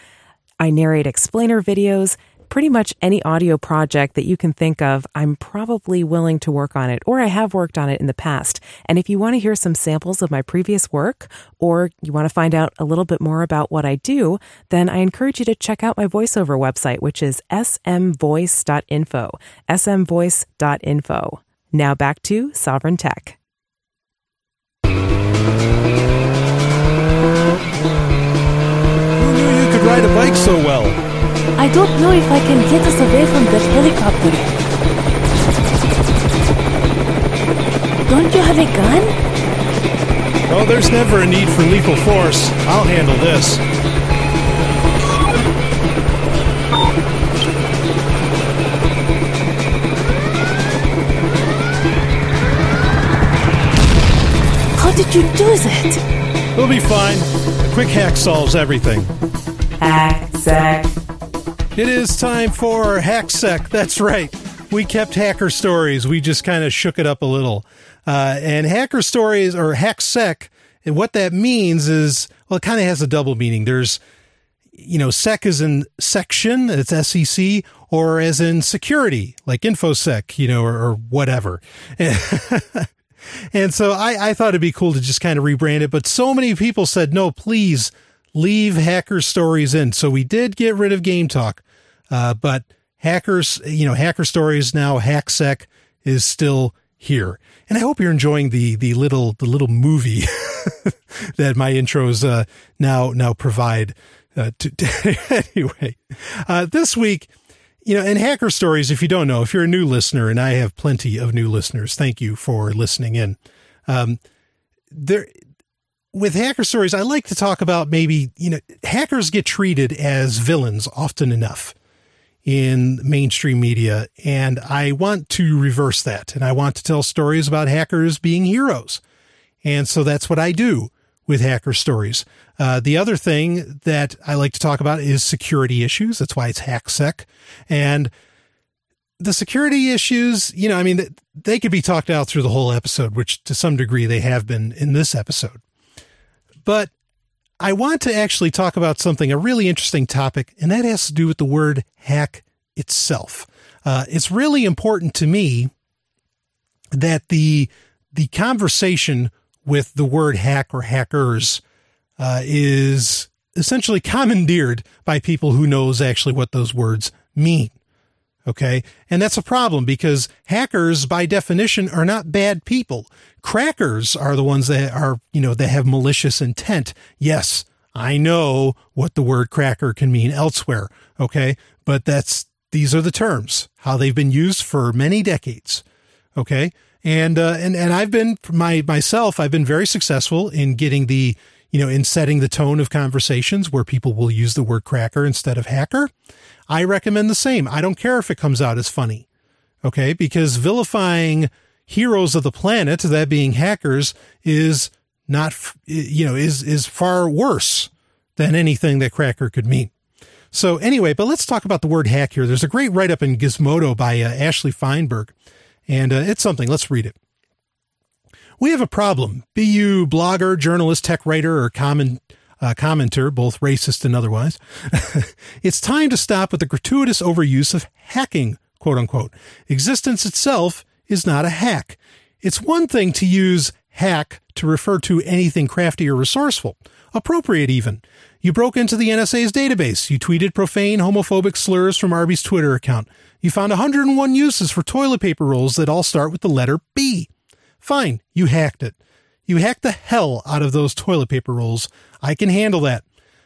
I narrate explainer videos, pretty much any audio project that you can think of, I'm probably willing to work on it, or I have worked on it in the past. And if you want to hear some samples of my previous work, or you want to find out a little bit more about what I do, then I encourage you to check out my voiceover website, which is smvoice.info. smvoice.info. Now back to Sovereign Tech. Who knew you could ride a bike so well? I don't know if I can get us away from that helicopter. Don't you have a gun? Oh, there's never a need for lethal force. I'll handle this. How did you do that? We'll be fine. A quick hack solves everything. Hack sec. It is time for Hack Sec. That's right. We kept hacker stories. We just kind of shook it up a little. Uh, and hacker stories or HackSec, and what that means is, well, it kind of has a double meaning. There's, you know, sec is in section, it's SEC, or as in security, like InfoSec, you know, or, or whatever. and so I, I thought it'd be cool to just kind of rebrand it, but so many people said, no, please leave hacker stories in. So we did get rid of game talk. Uh, but hackers, you know, hacker stories now, HackSec is still here. And I hope you're enjoying the, the little, the little movie that my intros, uh, now, now provide. Uh, to, anyway, uh, this week, you know, and hacker stories, if you don't know, if you're a new listener, and I have plenty of new listeners, thank you for listening in. Um, there, with hacker stories, I like to talk about maybe, you know, hackers get treated as villains often enough in mainstream media. And I want to reverse that. And I want to tell stories about hackers being heroes. And so that's what I do with hacker stories. Uh, the other thing that I like to talk about is security issues. That's why it's HackSec. And the security issues, you know, I mean, they could be talked out through the whole episode, which to some degree they have been in this episode. But I want to actually talk about something, a really interesting topic, and that has to do with the word hack itself. Uh, it's really important to me that the the conversation with the word hack or hackers uh, is essentially commandeered by people who knows actually what those words mean. Okay. And that's a problem because hackers by definition are not bad people. Crackers are the ones that are, you know, that have malicious intent. Yes, I know what the word cracker can mean elsewhere. Okay. But that's, these are the terms, how they've been used for many decades. Okay. And, uh, and, and I've been my, myself, I've been very successful in getting the, you know, in setting the tone of conversations where people will use the word cracker instead of hacker. I recommend the same. I don't care if it comes out as funny. Okay. Because vilifying heroes of the planet, that being hackers, is not, you know, is, is far worse than anything that cracker could mean. So anyway, but let's talk about the word hack here. There's a great write up in Gizmodo by uh, Ashley Feinberg, and uh, it's something. Let's read it. We have a problem. Be you blogger, journalist, tech writer, or common uh, commenter, both racist and otherwise. it's time to stop with the gratuitous overuse of hacking, quote unquote. Existence itself is not a hack. It's one thing to use hack to refer to anything crafty or resourceful, appropriate even. You broke into the NSA's database. You tweeted profane homophobic slurs from Arby's Twitter account. You found 101 uses for toilet paper rolls that all start with the letter B. Fine, you hacked it. You hacked the hell out of those toilet paper rolls. I can handle that.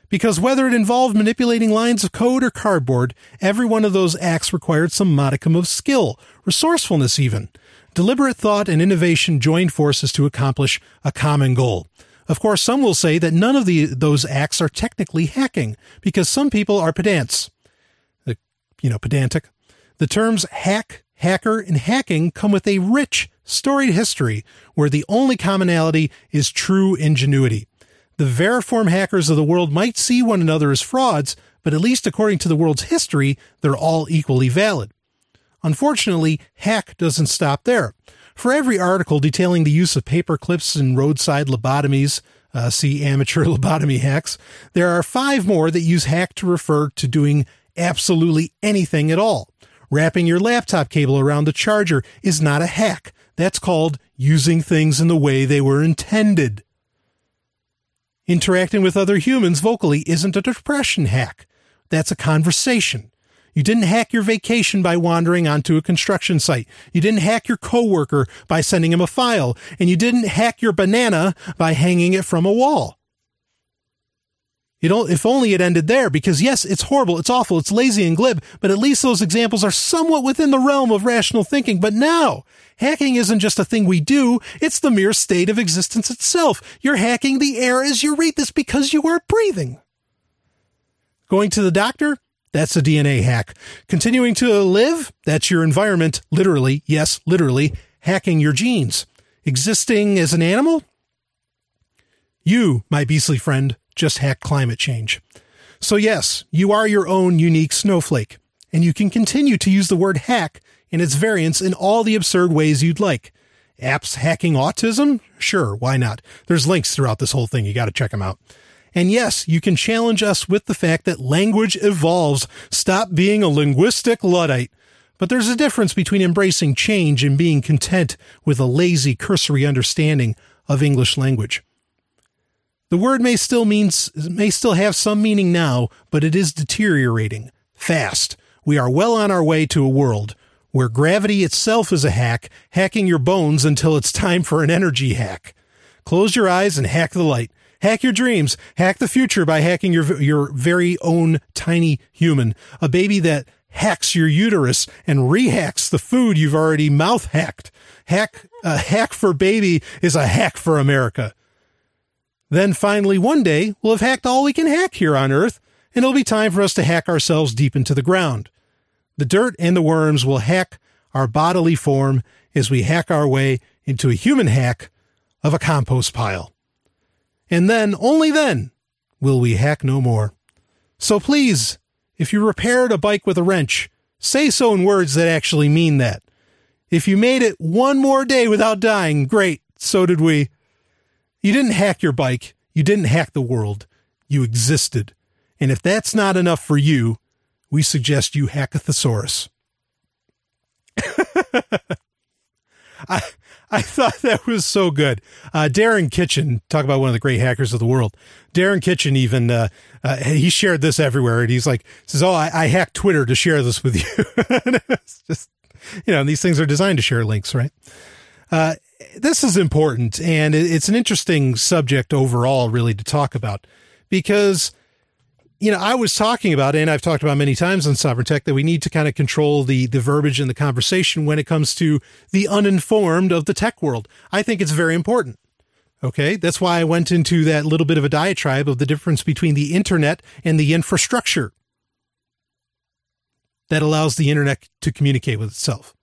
Because whether it involved manipulating lines of code or cardboard, every one of those acts required some modicum of skill, resourcefulness even. Deliberate thought and innovation joined forces to accomplish a common goal. Of course, some will say that none of the, those acts are technically hacking, because some people are pedants. The, you know, pedantic. The terms hack, hacker, and hacking come with a rich, storied history where the only commonality is true ingenuity. The veriform hackers of the world might see one another as frauds, but at least according to the world's history, they're all equally valid. Unfortunately, hack doesn't stop there. For every article detailing the use of paper clips and roadside lobotomies, uh, see amateur lobotomy hacks, there are five more that use hack to refer to doing absolutely anything at all. Wrapping your laptop cable around the charger is not a hack. That's called using things in the way they were intended. Interacting with other humans vocally isn't a depression hack. That's a conversation. You didn't hack your vacation by wandering onto a construction site. You didn't hack your coworker by sending him a file. And you didn't hack your banana by hanging it from a wall. You know, if only it ended there, because yes, it's horrible, it's awful, it's lazy and glib, but at least those examples are somewhat within the realm of rational thinking. But now, hacking isn't just a thing we do, it's the mere state of existence itself. You're hacking the air as you read this because you are breathing. Going to the doctor? That's a DNA hack. Continuing to live? That's your environment, literally, yes, literally, hacking your genes. Existing as an animal? You, my beastly friend, just hack climate change. So, yes, you are your own unique snowflake, and you can continue to use the word hack and its variants in all the absurd ways you'd like. Apps hacking autism? Sure, why not? There's links throughout this whole thing. You got to check them out. And yes, you can challenge us with the fact that language evolves. Stop being a linguistic Luddite. But there's a difference between embracing change and being content with a lazy, cursory understanding of English language. The word may still means may still have some meaning now, but it is deteriorating fast. We are well on our way to a world where gravity itself is a hack, hacking your bones until it's time for an energy hack. Close your eyes and hack the light. Hack your dreams. Hack the future by hacking your your very own tiny human, a baby that hacks your uterus and rehacks the food you've already mouth hacked. Hack a hack for baby is a hack for America. Then finally, one day, we'll have hacked all we can hack here on Earth, and it'll be time for us to hack ourselves deep into the ground. The dirt and the worms will hack our bodily form as we hack our way into a human hack of a compost pile. And then, only then, will we hack no more. So please, if you repaired a bike with a wrench, say so in words that actually mean that. If you made it one more day without dying, great, so did we. You didn't hack your bike. You didn't hack the world. You existed. And if that's not enough for you, we suggest you hack a thesaurus. I I thought that was so good. Uh, Darren Kitchen, talk about one of the great hackers of the world. Darren Kitchen even uh, uh, he shared this everywhere, and he's like says, "Oh, I, I hacked Twitter to share this with you." it's just you know, these things are designed to share links, right? This is important and it's an interesting subject overall really to talk about because you know i was talking about and i've talked about many times on sovryn tech that we need to kind of control the the verbiage in the conversation when it comes to the uninformed of the tech world. I think it's very important okay? That's why i went into that little bit of a diatribe of the difference between the internet and the infrastructure that allows the internet to communicate with itself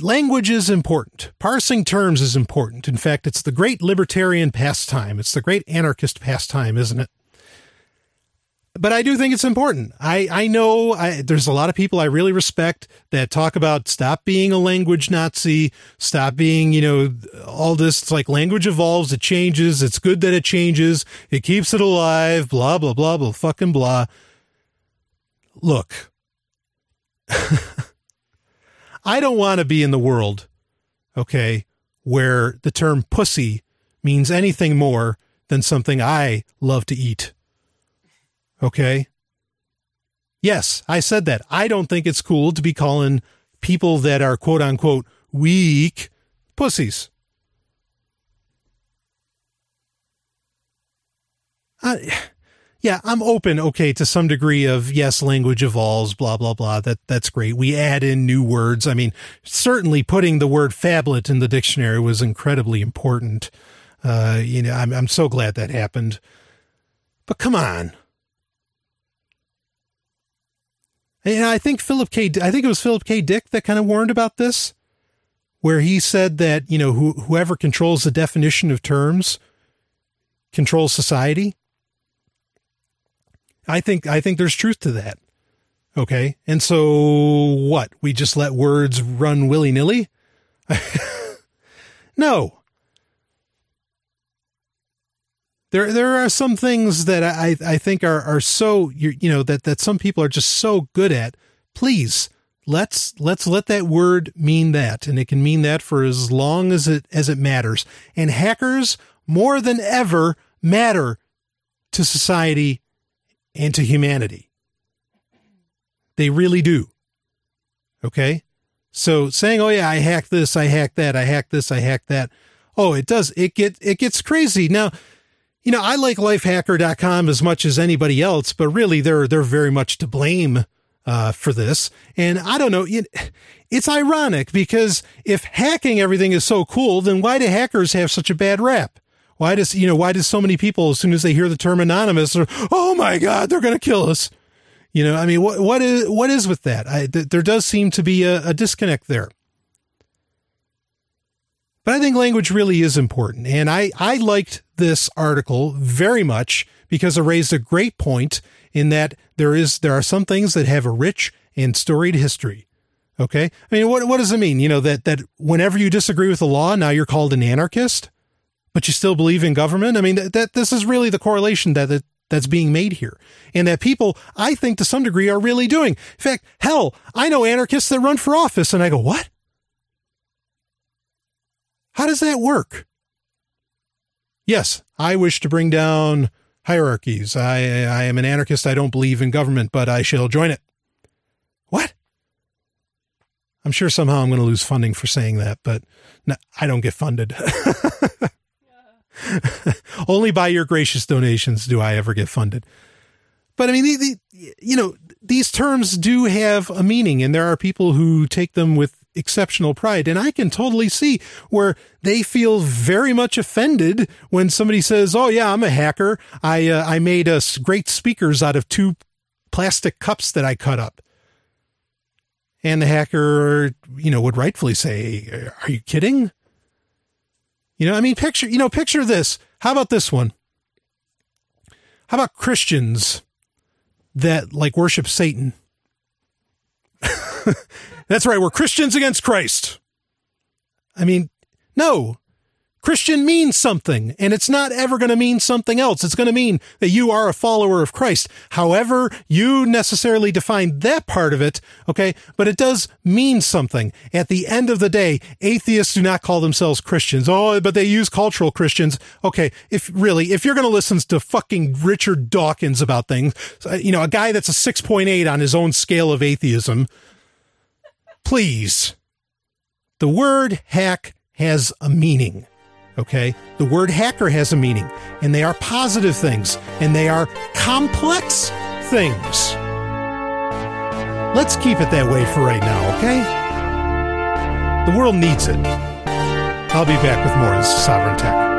Language is important. Parsing terms is important. In fact, it's the great libertarian pastime. It's the great anarchist pastime, isn't it? But I do think it's important. I, I know I, there's a lot of people I really respect that talk about stop being a language Nazi, stop being, you know, all this. It's like language evolves, it changes. It's good that it changes. It keeps it alive, blah, blah, blah, blah, fucking blah. Look. I don't want to be in the world, okay, where the term pussy means anything more than something I love to eat. Okay? Yes, I said that. I don't think it's cool to be calling people that are quote unquote weak pussies. I, yeah, I'm open, okay, to some degree of yes, language evolves, blah, blah, blah. That, that's great. We add in new words. I mean, certainly putting the word phablet in the dictionary was incredibly important. Uh, you know, I'm, I'm so glad that happened. But come on. And I think Philip K. I think it was Philip K. Dick that kind of warned about this, where he said that you know who, whoever controls the definition of terms controls society. I think I think there's truth to that. Okay. And so what? We just let words run willy-nilly? no. There, there are some things that I, I think are, are so, you you know, that, that some people are just so good at. Please, let's, let's let that word mean that. And it can mean that for as long as it, as it matters. And hackers more than ever matter to society and to humanity. They really do. Okay. So saying, "Oh yeah, I hacked this, I hacked that, I hacked this, I hacked that." Oh, it does. It get it gets crazy. Now, you know, I like lifehacker.com as much as anybody else, but really they're they're very much to blame uh, for this. And I don't know, it, it's ironic because if hacking everything is so cool, then why do hackers have such a bad rap? Why does you know why does so many people as soon as they hear the term anonymous, are, oh my god, they're going to kill us? You know, I mean, what what is what is with that? I, th- there does seem to be a, a disconnect there. But I think language really is important, and I I liked this article very much because it raised a great point in that there is there are some things that have a rich and storied history. Okay, I mean, what what does it mean? You know that that whenever you disagree with the law, now you're called an anarchist, but you still believe in government. I mean, that, that this is really the correlation that that that's being made here. And that people, I think to some degree, are really doing. In fact, hell, I know anarchists that run for office and I go, what? How does that work? Yes, I wish to bring down hierarchies. I, I am an anarchist. I don't believe in government, but I shall join it. What? I'm sure somehow I'm going to lose funding for saying that, but no, I don't get funded. Only by your gracious donations do I ever get funded. But I mean, the, the, you know, these terms do have a meaning, and there are people who take them with exceptional pride. And I can totally see where they feel very much offended when somebody says, "Oh yeah, I'm a hacker. I uh, I made us great speakers out of two plastic cups that I cut up." And the hacker, you know, would rightfully say, "Are you kidding?" You know, I mean, picture, you know, picture this. How about this one? How about Christians that like worship Satan? That's right. We're Christians against Christ. I mean, no, Christian means something, and it's not ever going to mean something else. It's going to mean that you are a follower of Christ. However, you necessarily define that part of it, okay? But it does mean something. At the end of the day, atheists do not call themselves Christians. Oh, but they use cultural Christians. Okay, if really, if you're going to listen to fucking Richard Dawkins about things, uh, you know, a guy that's a 6.8 on his own scale of atheism, please. The word hack has a meaning. Okay? The word hacker has a meaning, and they are positive things, and they are complex things. Let's keep it that way for right now, okay? The world needs it. I'll be back with more of Sovryn Tech.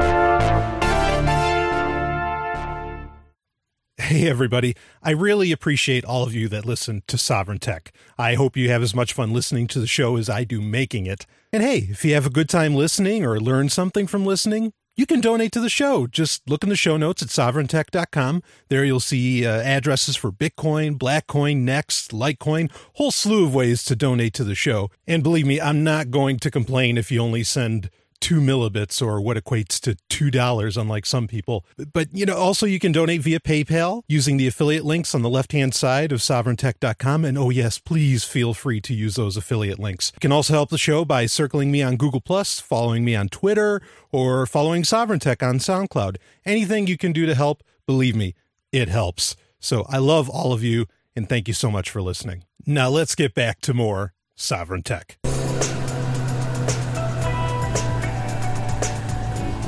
Hey, everybody. I really appreciate all of you that listen to Sovryn Tech. I hope you have as much fun listening to the show as I do making it. And hey, if you have a good time listening or learn something from listening, you can donate to the show. Just look in the show notes at sovryntech.com. There you'll see uh, addresses for Bitcoin, Blackcoin, Nxt, Litecoin, whole slew of ways to donate to the show. And believe me, I'm not going to complain if you only send two millibits or what equates to two dollars unlike some people. But you know also you can donate via paypal using the affiliate links on the left hand side of sovryntech.com and oh yes please feel free to use those affiliate links. You can also help the show by circling me on google plus following me on twitter or following sovryn tech on soundcloud. Anything you can do to help believe me it helps. So i love all of you and thank you so much for listening. Now let's get back to more sovryn tech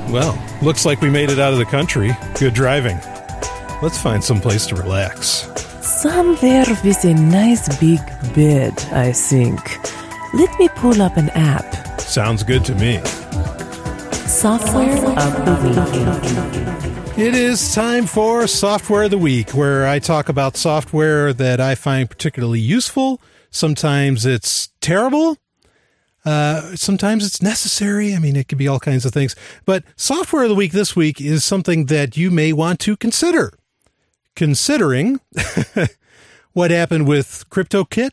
Well, looks like we made it out of the country. Good driving. Let's find some place to relax. Somewhere with a nice big bed, I think. Let me pull up an app. Sounds good to me. Software of the Week. It is time for Software of the Week, where I talk about software that I find particularly useful. Sometimes it's terrible, uh, sometimes it's necessary. I mean, it could be all kinds of things. But software of the week this week is something that you may want to consider. Considering what happened with Cryptocat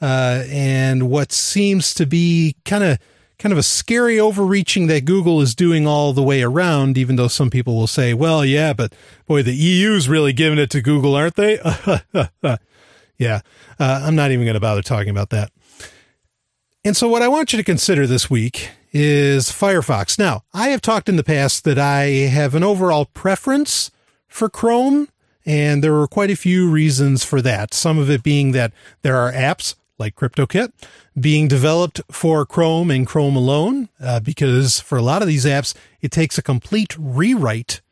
uh, and what seems to be kind of kind of a scary overreaching that Google is doing all the way around, even though some people will say, well, yeah, but boy, the EU's really giving it to Google, aren't they? yeah, uh, I'm not even going to bother talking about that. And so, what I want you to consider this week is Firefox. Now, I have talked in the past that I have an overall preference for Chrome, and there are quite a few reasons for that. Some of it being that there are apps like Cryptocat being developed for Chrome and Chrome alone, uh, because for a lot of these apps, it takes a complete rewrite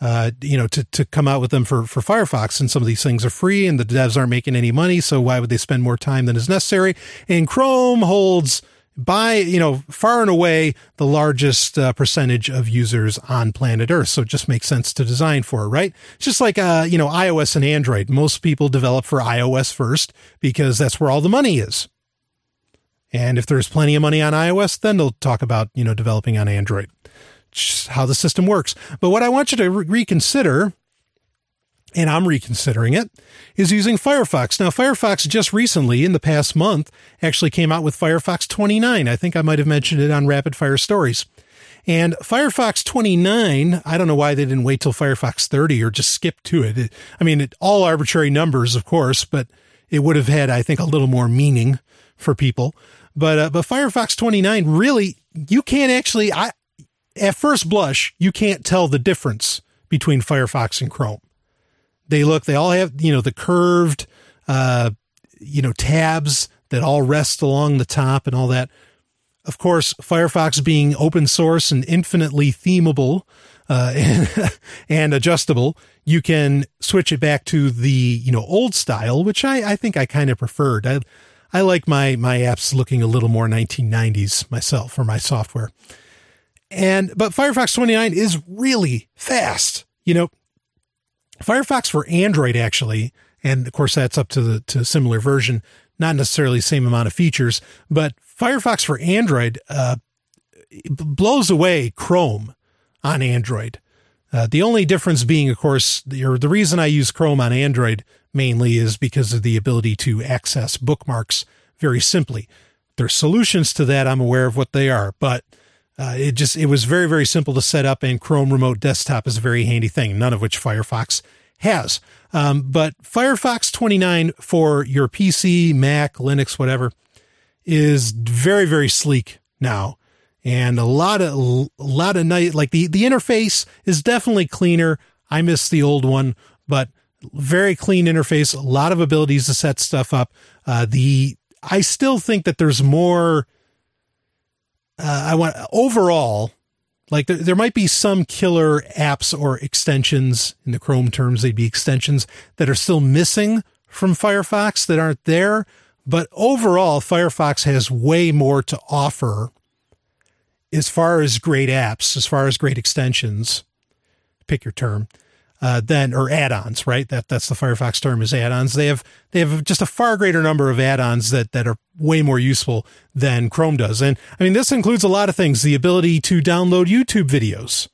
uh, you know, to, to come out with them for, for Firefox. And some of these things are free and the devs aren't making any money. So why would they spend more time than is necessary? And Chrome holds by, you know, far and away the largest uh, percentage of users on planet Earth. So it just makes sense to design for right? It's just like, uh, you know, iOS and Android. Most people develop for iOS first because that's where all the money is. And if there's plenty of money on iOS, then they'll talk about, you know, developing on Android how the system works. But what I want you to re- reconsider, and I'm reconsidering it, is using Firefox. Now, Firefox just recently, in the past month, actually came out with Firefox 29. I think I might have mentioned it on Rapid Fire Stories. And Firefox 29, I don't know why they didn't wait till Firefox 30 or just skip to it. it I mean, it, all arbitrary numbers, of course, but it would have had, I think, a little more meaning for people. But uh, but Firefox 29 really, you can't actually. I at first blush, you can't tell the difference between Firefox and Chrome. They look, they all have, you know, the curved, uh, you know, tabs that all rest along the top and all that. Of course, Firefox being open source and infinitely themable uh, and, and, adjustable, you can switch it back to the you know old style, which I, I think I kind of preferred. I I like my my apps looking a little more 1990s myself or my software. And, but Firefox 29 is really fast. You know, Firefox for Android actually, and of course that's up to the, to similar version, not necessarily same amount of features, but Firefox for Android, uh, blows away Chrome on Android. Uh, the only difference being, of course, the, or the reason I use Chrome on Android mainly is because of the ability to access bookmarks very simply. There's solutions to that. I'm aware of what they are, but uh, it just it was very very simple to set up, and Chrome Remote Desktop is a very handy thing. None of which Firefox has. Um, but Firefox 29 for your PC, Mac, Linux, whatever, is very very sleek now, and a lot of a lot of night like the the interface is definitely cleaner. I miss the old one, but very clean interface. A lot of abilities to set stuff up. Uh, the I still think that there's more uh, I want overall, like there, there might be some killer apps or extensions in the Chrome terms, they'd be extensions that are still missing from Firefox that aren't there. But overall, Firefox has way more to offer as far as great apps, as far as great extensions, pick your term, uh, than or add-ons, right? That that's the Firefox term is add-ons. They have they have just a far greater number of add-ons that that are way more useful than Chrome does. And I mean, this includes a lot of things: the ability to download YouTube videos.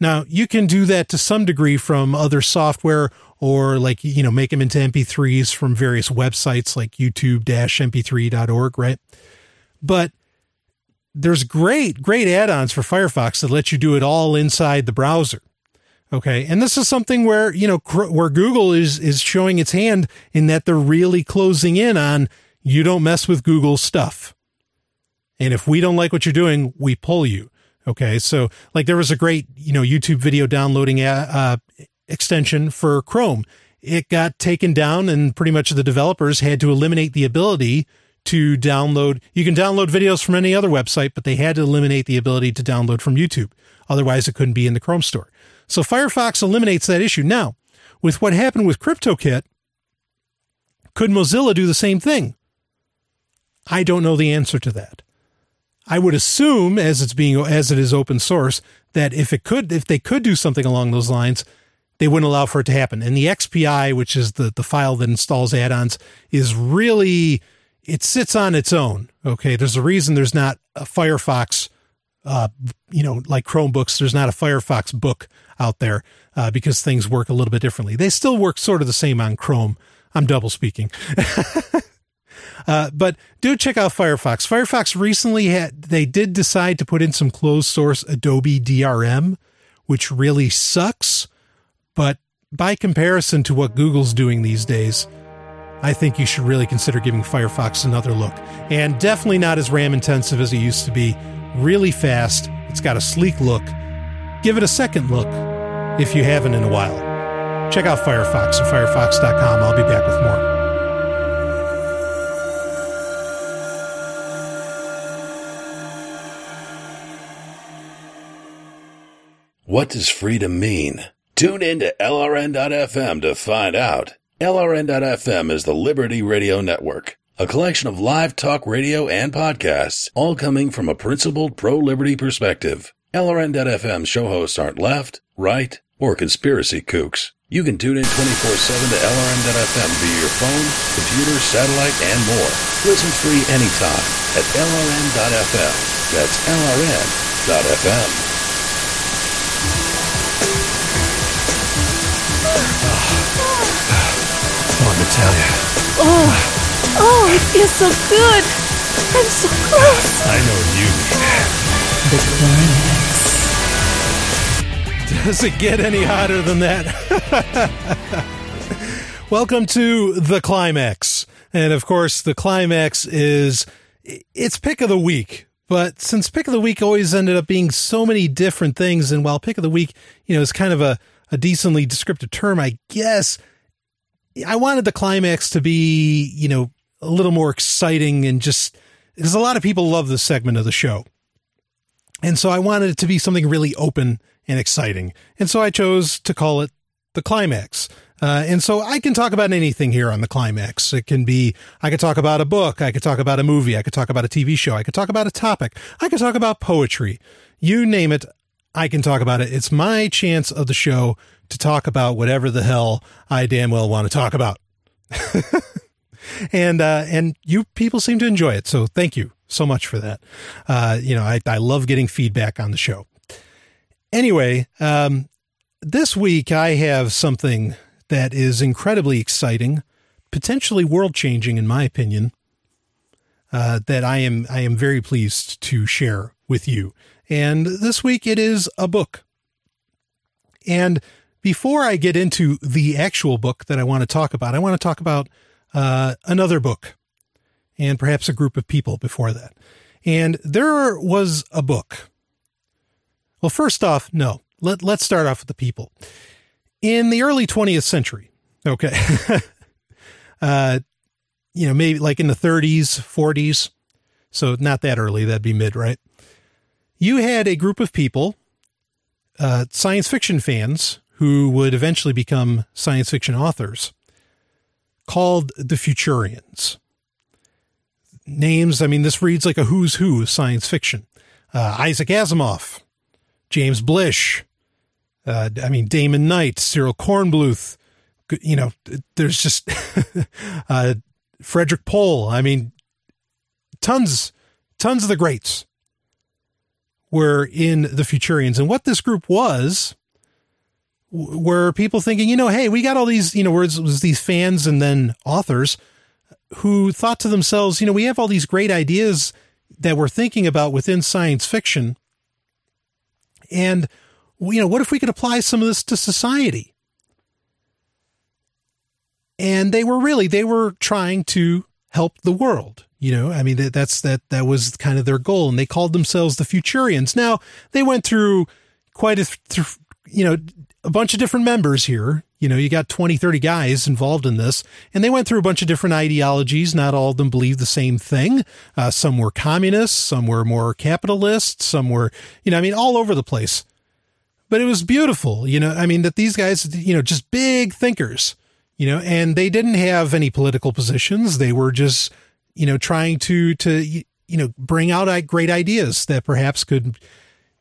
Now, you can do that to some degree from other software or like you know make them into MP3s from various websites like YouTube-mp3.org, right? But there's great great add-ons for Firefox that let you do it all inside the browser. Okay. And this is something where, you know, where Google is, is showing its hand in that they're really closing in on you don't mess with Google stuff. And if we don't like what you're doing, we pull you. Okay. So like there was a great, you know, YouTube video downloading uh, uh, extension for Chrome. It got taken down and pretty much the developers had to eliminate the ability to download. You can download videos from any other website, but they had to eliminate the ability to download from YouTube. Otherwise it couldn't be in the Chrome store. So Firefox eliminates that issue. Now, with what happened with Cryptocat, could Mozilla do the same thing? I don't know the answer to that. I would assume, as it's being as it is open source, that if it could, if they could do something along those lines, they wouldn't allow for it to happen. And the XPI, which is the the file that installs add-ons, is really it sits on its own. Okay, there's a reason there's not a Firefox uh, you know, like Chromebooks, there's not a Firefox book out there uh, because things work a little bit differently. They still work sort of the same on Chrome. I'm double speaking. uh, but do check out Firefox. Firefox recently had they did decide to put in some closed source Adobe DRM, which really sucks. But by comparison to what Google's doing these days, I think you should really consider giving Firefox another look. And definitely not as RAM intensive as it used to be. Really fast. It's got a sleek look. Give it a second look if you haven't in a while. Check out Firefox at firefox.com. I'll be back with more. What does freedom mean? Tune in to LRN.FM to find out. LRN.FM is the Liberty Radio Network, a collection of live talk radio and podcasts, all coming from a principled pro liberty perspective. LRN.FM show hosts aren't left, right, or conspiracy kooks. You can tune in 24 7 to LRN.FM via your phone, computer, satellite, and more. Listen free anytime at LRN.FM. That's LRN.FM. Oh, Natalia. Oh, oh, it feels so good. I'm so close. I know you The climax. Does it get any hotter than that? Welcome to the climax. And of course, the climax is it's pick of the week. But since pick of the week always ended up being so many different things, and while pick of the week, you know, is kind of a, a decently descriptive term, I guess I wanted the climax to be, you know, a little more exciting and just because a lot of people love this segment of the show. And so I wanted it to be something really open and exciting. And so I chose to call it the climax. Uh, and so I can talk about anything here on the climax. It can be, I could talk about a book. I could talk about a movie. I could talk about a TV show. I could talk about a topic. I could talk about poetry. You name it. I can talk about it. It's my chance of the show to talk about whatever the hell I damn well want to talk about. and, uh, and you people seem to enjoy it. So thank you so much for that. Uh, you know, I, I love getting feedback on the show. Anyway, um, this week I have something that is incredibly exciting, potentially world changing, in my opinion. Uh, that I am I am very pleased to share with you. And this week it is a book. And before I get into the actual book that I want to talk about, I want to talk about uh, another book and perhaps a group of people before that. And there was a book. Well, first off, no. Let, let's start off with the people. In the early 20th century, okay, uh, you know, maybe like in the 30s, 40s, so not that early, that'd be mid, right? You had a group of people, uh, science fiction fans, who would eventually become science fiction authors, called the Futurians. Names, I mean, this reads like a who's who of science fiction. Uh, Isaac Asimov, James Blish, uh, I mean, Damon Knight, Cyril Kornbluth, you know, there's just uh, Frederik Pohl. I mean, tons, tons of the greats were in the Futurians. And what this group was were people thinking, you know, hey, we got all these, you know, words was these fans and then authors who thought to themselves, you know, we have all these great ideas that we're thinking about within science fiction. And, you know, what if we could apply some of this to society? And they were really, they were trying to help the world. You know, I mean, that, that's, that, that was kind of their goal. And they called themselves the Futurians. Now, they went through quite a, you know, a bunch of different members here. You know, you got 20, 30 guys involved in this, and they went through a bunch of different ideologies. Not all of them believed the same thing. Uh, some were communists, some were more capitalists, some were, you know, I mean, all over the place. But it was beautiful, you know, I mean, that these guys, you know, just big thinkers, you know, and they didn't have any political positions. They were just, you know, trying to, to, you know, bring out great ideas that perhaps could,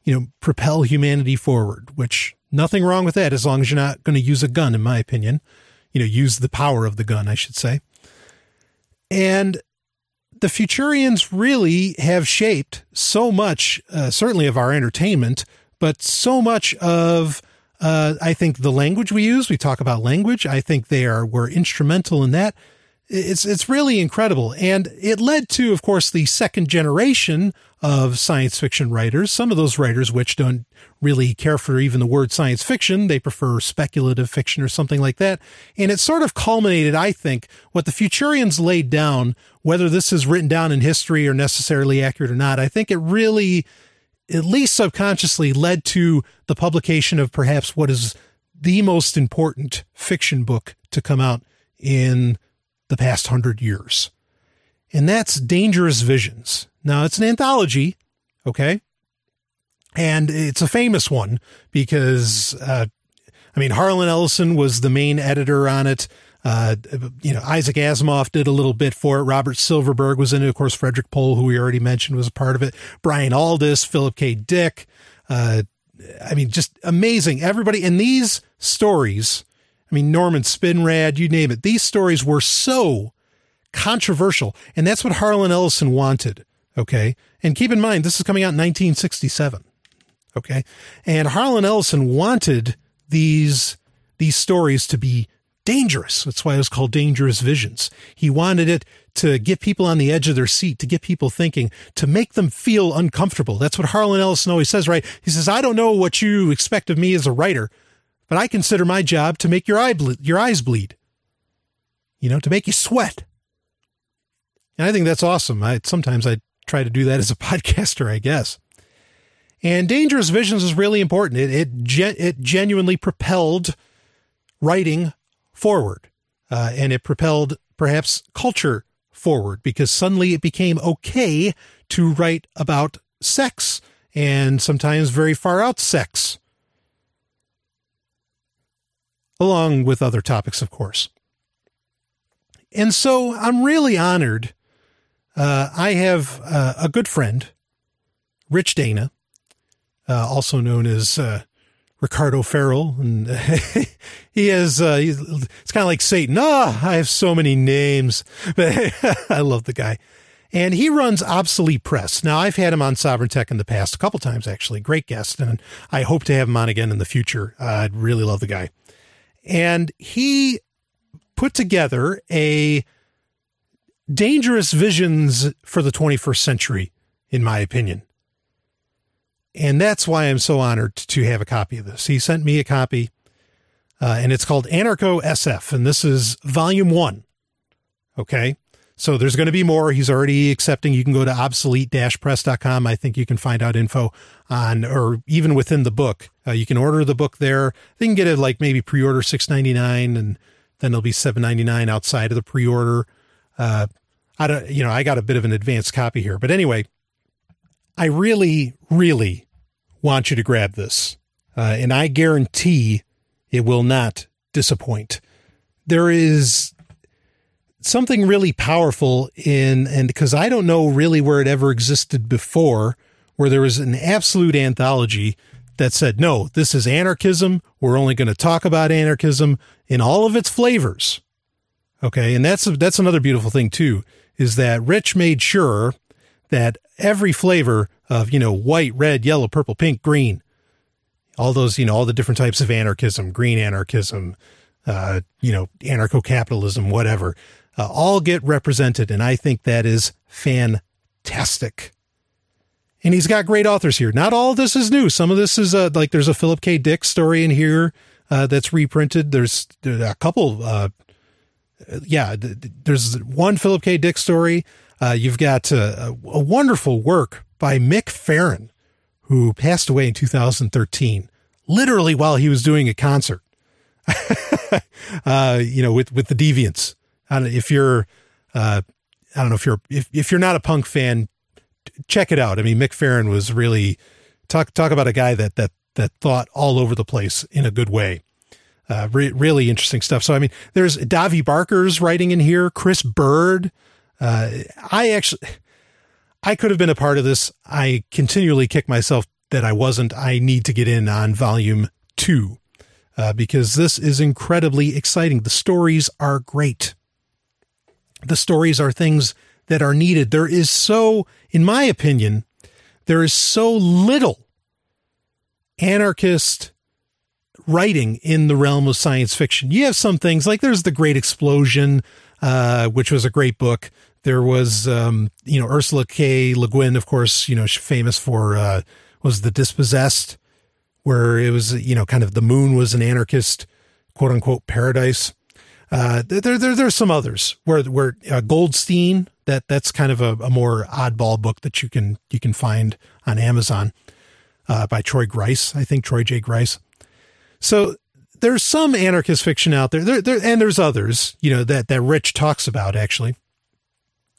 you know, propel humanity forward, which Nothing wrong with that as long as you're not going to use a gun, in my opinion. You know, use the power of the gun, I should say. And the Futurians really have shaped so much, uh, certainly of our entertainment, but so much of, uh, I think, the language we use. We talk about language. I think they are were instrumental in that. It's it's really incredible, and it led to, of course, the second generation of science fiction writers. Some of those writers, which don't really care for even the word science fiction, they prefer speculative fiction or something like that. And it sort of culminated, I think, what the Futurians laid down. Whether this is written down in history or necessarily accurate or not, I think it really, at least subconsciously, led to the publication of perhaps what is the most important fiction book to come out in the past hundred years. And that's Dangerous Visions. Now, it's an anthology, okay? And it's a famous one because, uh, I mean, Harlan Ellison was the main editor on it. Uh, you know, Isaac Asimov did a little bit for it. Robert Silverberg was in it. Of course, Frederik Pohl, who we already mentioned, was a part of it. Brian Aldiss, Philip K. Dick. Uh, I mean, just amazing. Everybody in these stories I mean, Norman Spinrad, you name it. These stories were so controversial. And that's what Harlan Ellison wanted. Okay. And keep in mind, this is coming out in 1967. Okay. And Harlan Ellison wanted these, these stories to be dangerous. That's why it was called Dangerous Visions. He wanted it to get people on the edge of their seat, to get people thinking, to make them feel uncomfortable. That's what Harlan Ellison always says, right? He says, I don't know what you expect of me as a writer, but I consider my job to make your eye ble- your eyes bleed. You know, to make you sweat. And I think that's awesome. I sometimes I try to do that as a podcaster, I guess. And Dangerous Visions is really important. It it, it genuinely propelled writing forward, uh, and it propelled perhaps culture forward because suddenly it became okay to write about sex and sometimes very far out sex along with other topics, of course. And so I'm really honored. Uh, I have uh, a good friend, Rich Dana, uh, also known as uh, Ricardo Feral, and he has uh, it's kind of like Satan. Ah, oh, I have so many names, but I love the guy. And he runs Obsolete Press. Now, I've had him on Sovryn Tech in the past, a couple times actually. Great guest, and I hope to have him on again in the future. Uh, I'd really love the guy. And he put together a dangerous visions for the 21st century, in my opinion. And that's why I'm so honored to have a copy of this. He sent me a copy, uh, and it's called Anarcho SF, and this is volume one. Okay. So there's going to be more. He's already accepting. You can go to obsolete-press.com. I think you can find out info on, or even within the book. Uh, you can order the book there. They can get it like maybe pre-order six ninety nine, and then it'll be seven ninety nine outside of the pre-order. Uh, I don't, you know, I got a bit of an advanced copy here, but anyway, I really, really want you to grab this, uh, and I guarantee it will not disappoint. There is something really powerful in, and because I don't know really where it ever existed before, where there was an absolute anthology that said, no, this is anarchism. We're only going to talk about anarchism in all of its flavors. Okay. And that's, that's another beautiful thing too, is that Rich made sure that every flavor of, you know, white, red, yellow, purple, pink, green, all those, you know, all the different types of anarchism, green anarchism, uh, you know, anarcho capitalism, whatever, uh, all get represented. And I think that is fantastic. And he's got great authors here. Not all of this is new. Some of this is uh, like there's a Philip K. Dick story in here uh, that's reprinted. There's, there's a couple. Uh, yeah, there's one Philip K. Dick story. Uh, you've got uh, a wonderful work by Mick Farren, who passed away in 2013, literally while he was doing a concert. uh, you know, with with the Deviants. If you're, I don't know if you're if if you're not a punk fan, check it out. I mean, Mick Farren was really talk talk about a guy that that that thought all over the place in a good way. Uh, re- really interesting stuff. So I mean, there's Davi Barker's writing in here. Chris Bird. Uh, I actually, I could have been a part of this. I continually kick myself that I wasn't. I need to get in on volume two uh, because this is incredibly exciting. The stories are great. The stories are things that are needed. There is so, in my opinion, there is so little anarchist writing in the realm of science fiction. You have some things like there's the Great Explosion, uh, which was a great book. There was, um, you know, Ursula K. Le Guin, of course, you know, famous for, uh, was The Dispossessed, where it was, you know, kind of the moon was an anarchist, quote unquote, paradise. Uh, there, there, there's some others where, where uh, Goldstein, that that's kind of a, a, more oddball book that you can, you can find on Amazon, uh, by Troy Grice, I think Troy J. Grice. So there's some anarchist fiction out there. There, there, and there's others, you know, that, that Rich talks about actually,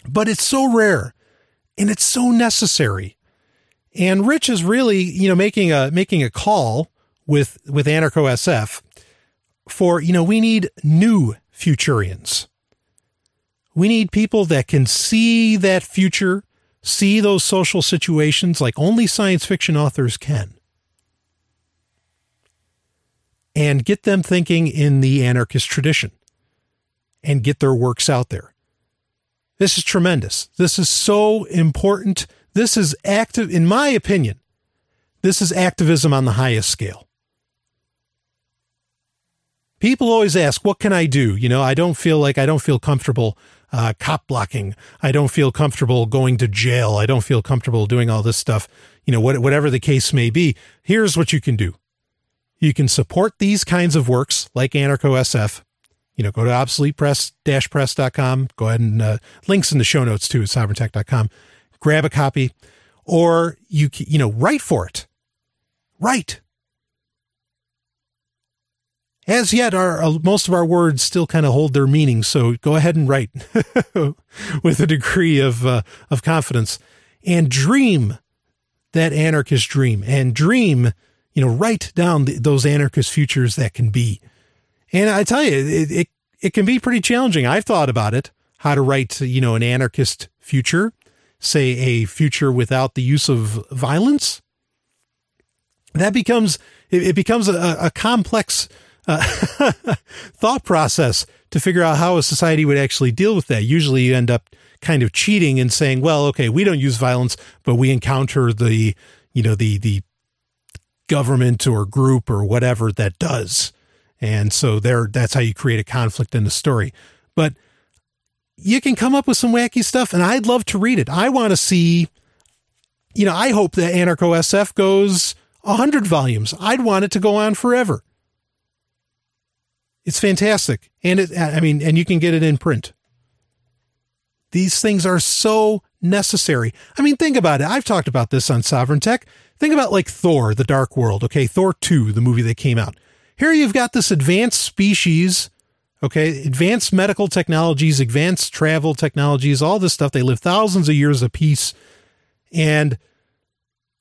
but it's so rare and it's so necessary. And Rich is really, you know, making a, making a call with, with Anarcho SF for, you know, we need new futurians. We need people that can see that future, see those social situations like only science fiction authors can and get them thinking in the anarchist tradition and get their works out there. This is tremendous. This is so important. This is active, in my opinion, this is activism on the highest scale. People always ask, what can I do? You know, I don't feel like I don't feel comfortable uh, cop blocking. I don't feel comfortable going to jail. I don't feel comfortable doing all this stuff. You know, what, whatever the case may be, here's what you can do. You can support these kinds of works like Anarcho SF. You know, go to obsoletepress-press.com. Go ahead and uh, links in the show notes too at sovryntech.com. Grab a copy or you, you know, write for it. Write. As yet, our uh, most of our words still kind of hold their meaning, so go ahead and write with a degree of uh, of confidence, and dream that anarchist dream, and dream you know, write down the, those anarchist futures that can be. And I tell you, it, it, it can be pretty challenging. I've thought about it, how to write, you know, an anarchist future, say a future without the use of violence. That becomes, it, it becomes a, a complex uh, thought process to figure out how a society would actually deal with that. Usually you end up kind of cheating and saying, well, okay, we don't use violence, but we encounter the, you know, the, the government or group or whatever that does. And so there that's how you create a conflict in the story. But you can come up with some wacky stuff and I'd love to read it. I want to see you know, I hope that Anarcho SF goes 100 volumes. I'd want it to go on forever. It's fantastic. And it I mean, and you can get it in print. These things are so necessary. I mean, think about it. I've talked about this on Sovryn Tech. Think about like Thor, the Dark World. Okay, Thor 2, the movie that came out. Here you've got this advanced species, okay, advanced medical technologies, advanced travel technologies, all this stuff. They live thousands of years apiece. And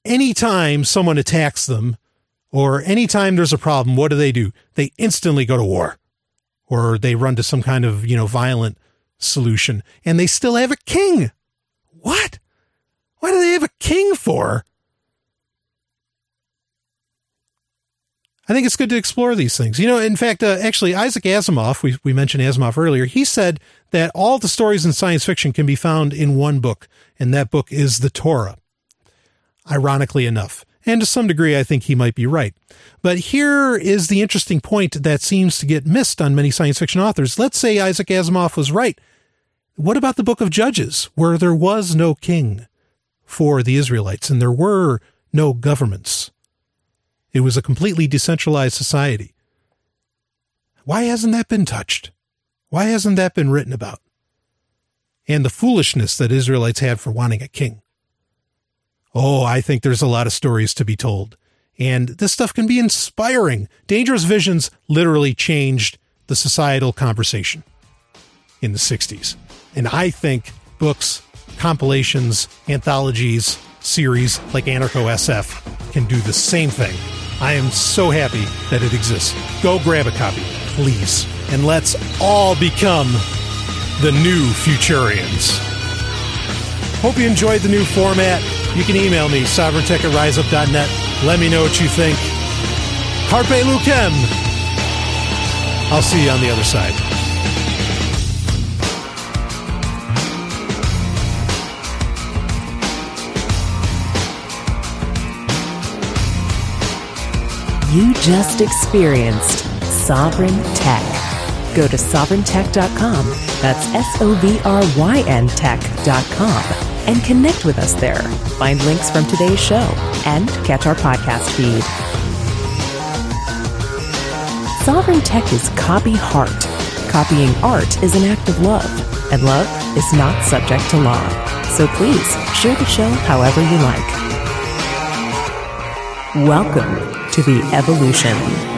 anytime someone attacks them or anytime there's a problem, what do they do? They instantly go to war or they run to some kind of, you know, violent solution and they still have a king. What? Why do they have a king for? I think it's good to explore these things. You know, in fact, uh, actually, Isaac Asimov, we, we mentioned Asimov earlier, he said that all the stories in science fiction can be found in one book, and that book is the Torah. Ironically enough. And to some degree, I think he might be right. But here is the interesting point that seems to get missed on many science fiction authors. Let's say Isaac Asimov was right. What about the book of Judges, where there was no king for the Israelites and there were no governments? It was a completely decentralized society. Why hasn't that been touched? Why hasn't that been written about? And the foolishness that Israelites had for wanting a king. Oh, I think there's a lot of stories to be told. And this stuff can be inspiring. Dangerous Visions literally changed the societal conversation in the 60s. And I think books, compilations, anthologies, series like Anarcho SF can do the same thing I am so happy that it exists. Go grab a copy, please. And let's all become the new Futurians. Hope you enjoyed the new format. You can email me, sovryntech at riseup.net. Let me know what you think. Carpe Lucem. I'll see you on the other side. You just experienced Sovryn Tech. Go to sovryntech.com That's S O V R Y N tech.com and connect with us there. Find links from today's show and catch our podcast feed. Sovryn Tech is copy heart. Copying art is an act of love, and love is not subject to law. So please share the show however you like. Welcome to the evolution.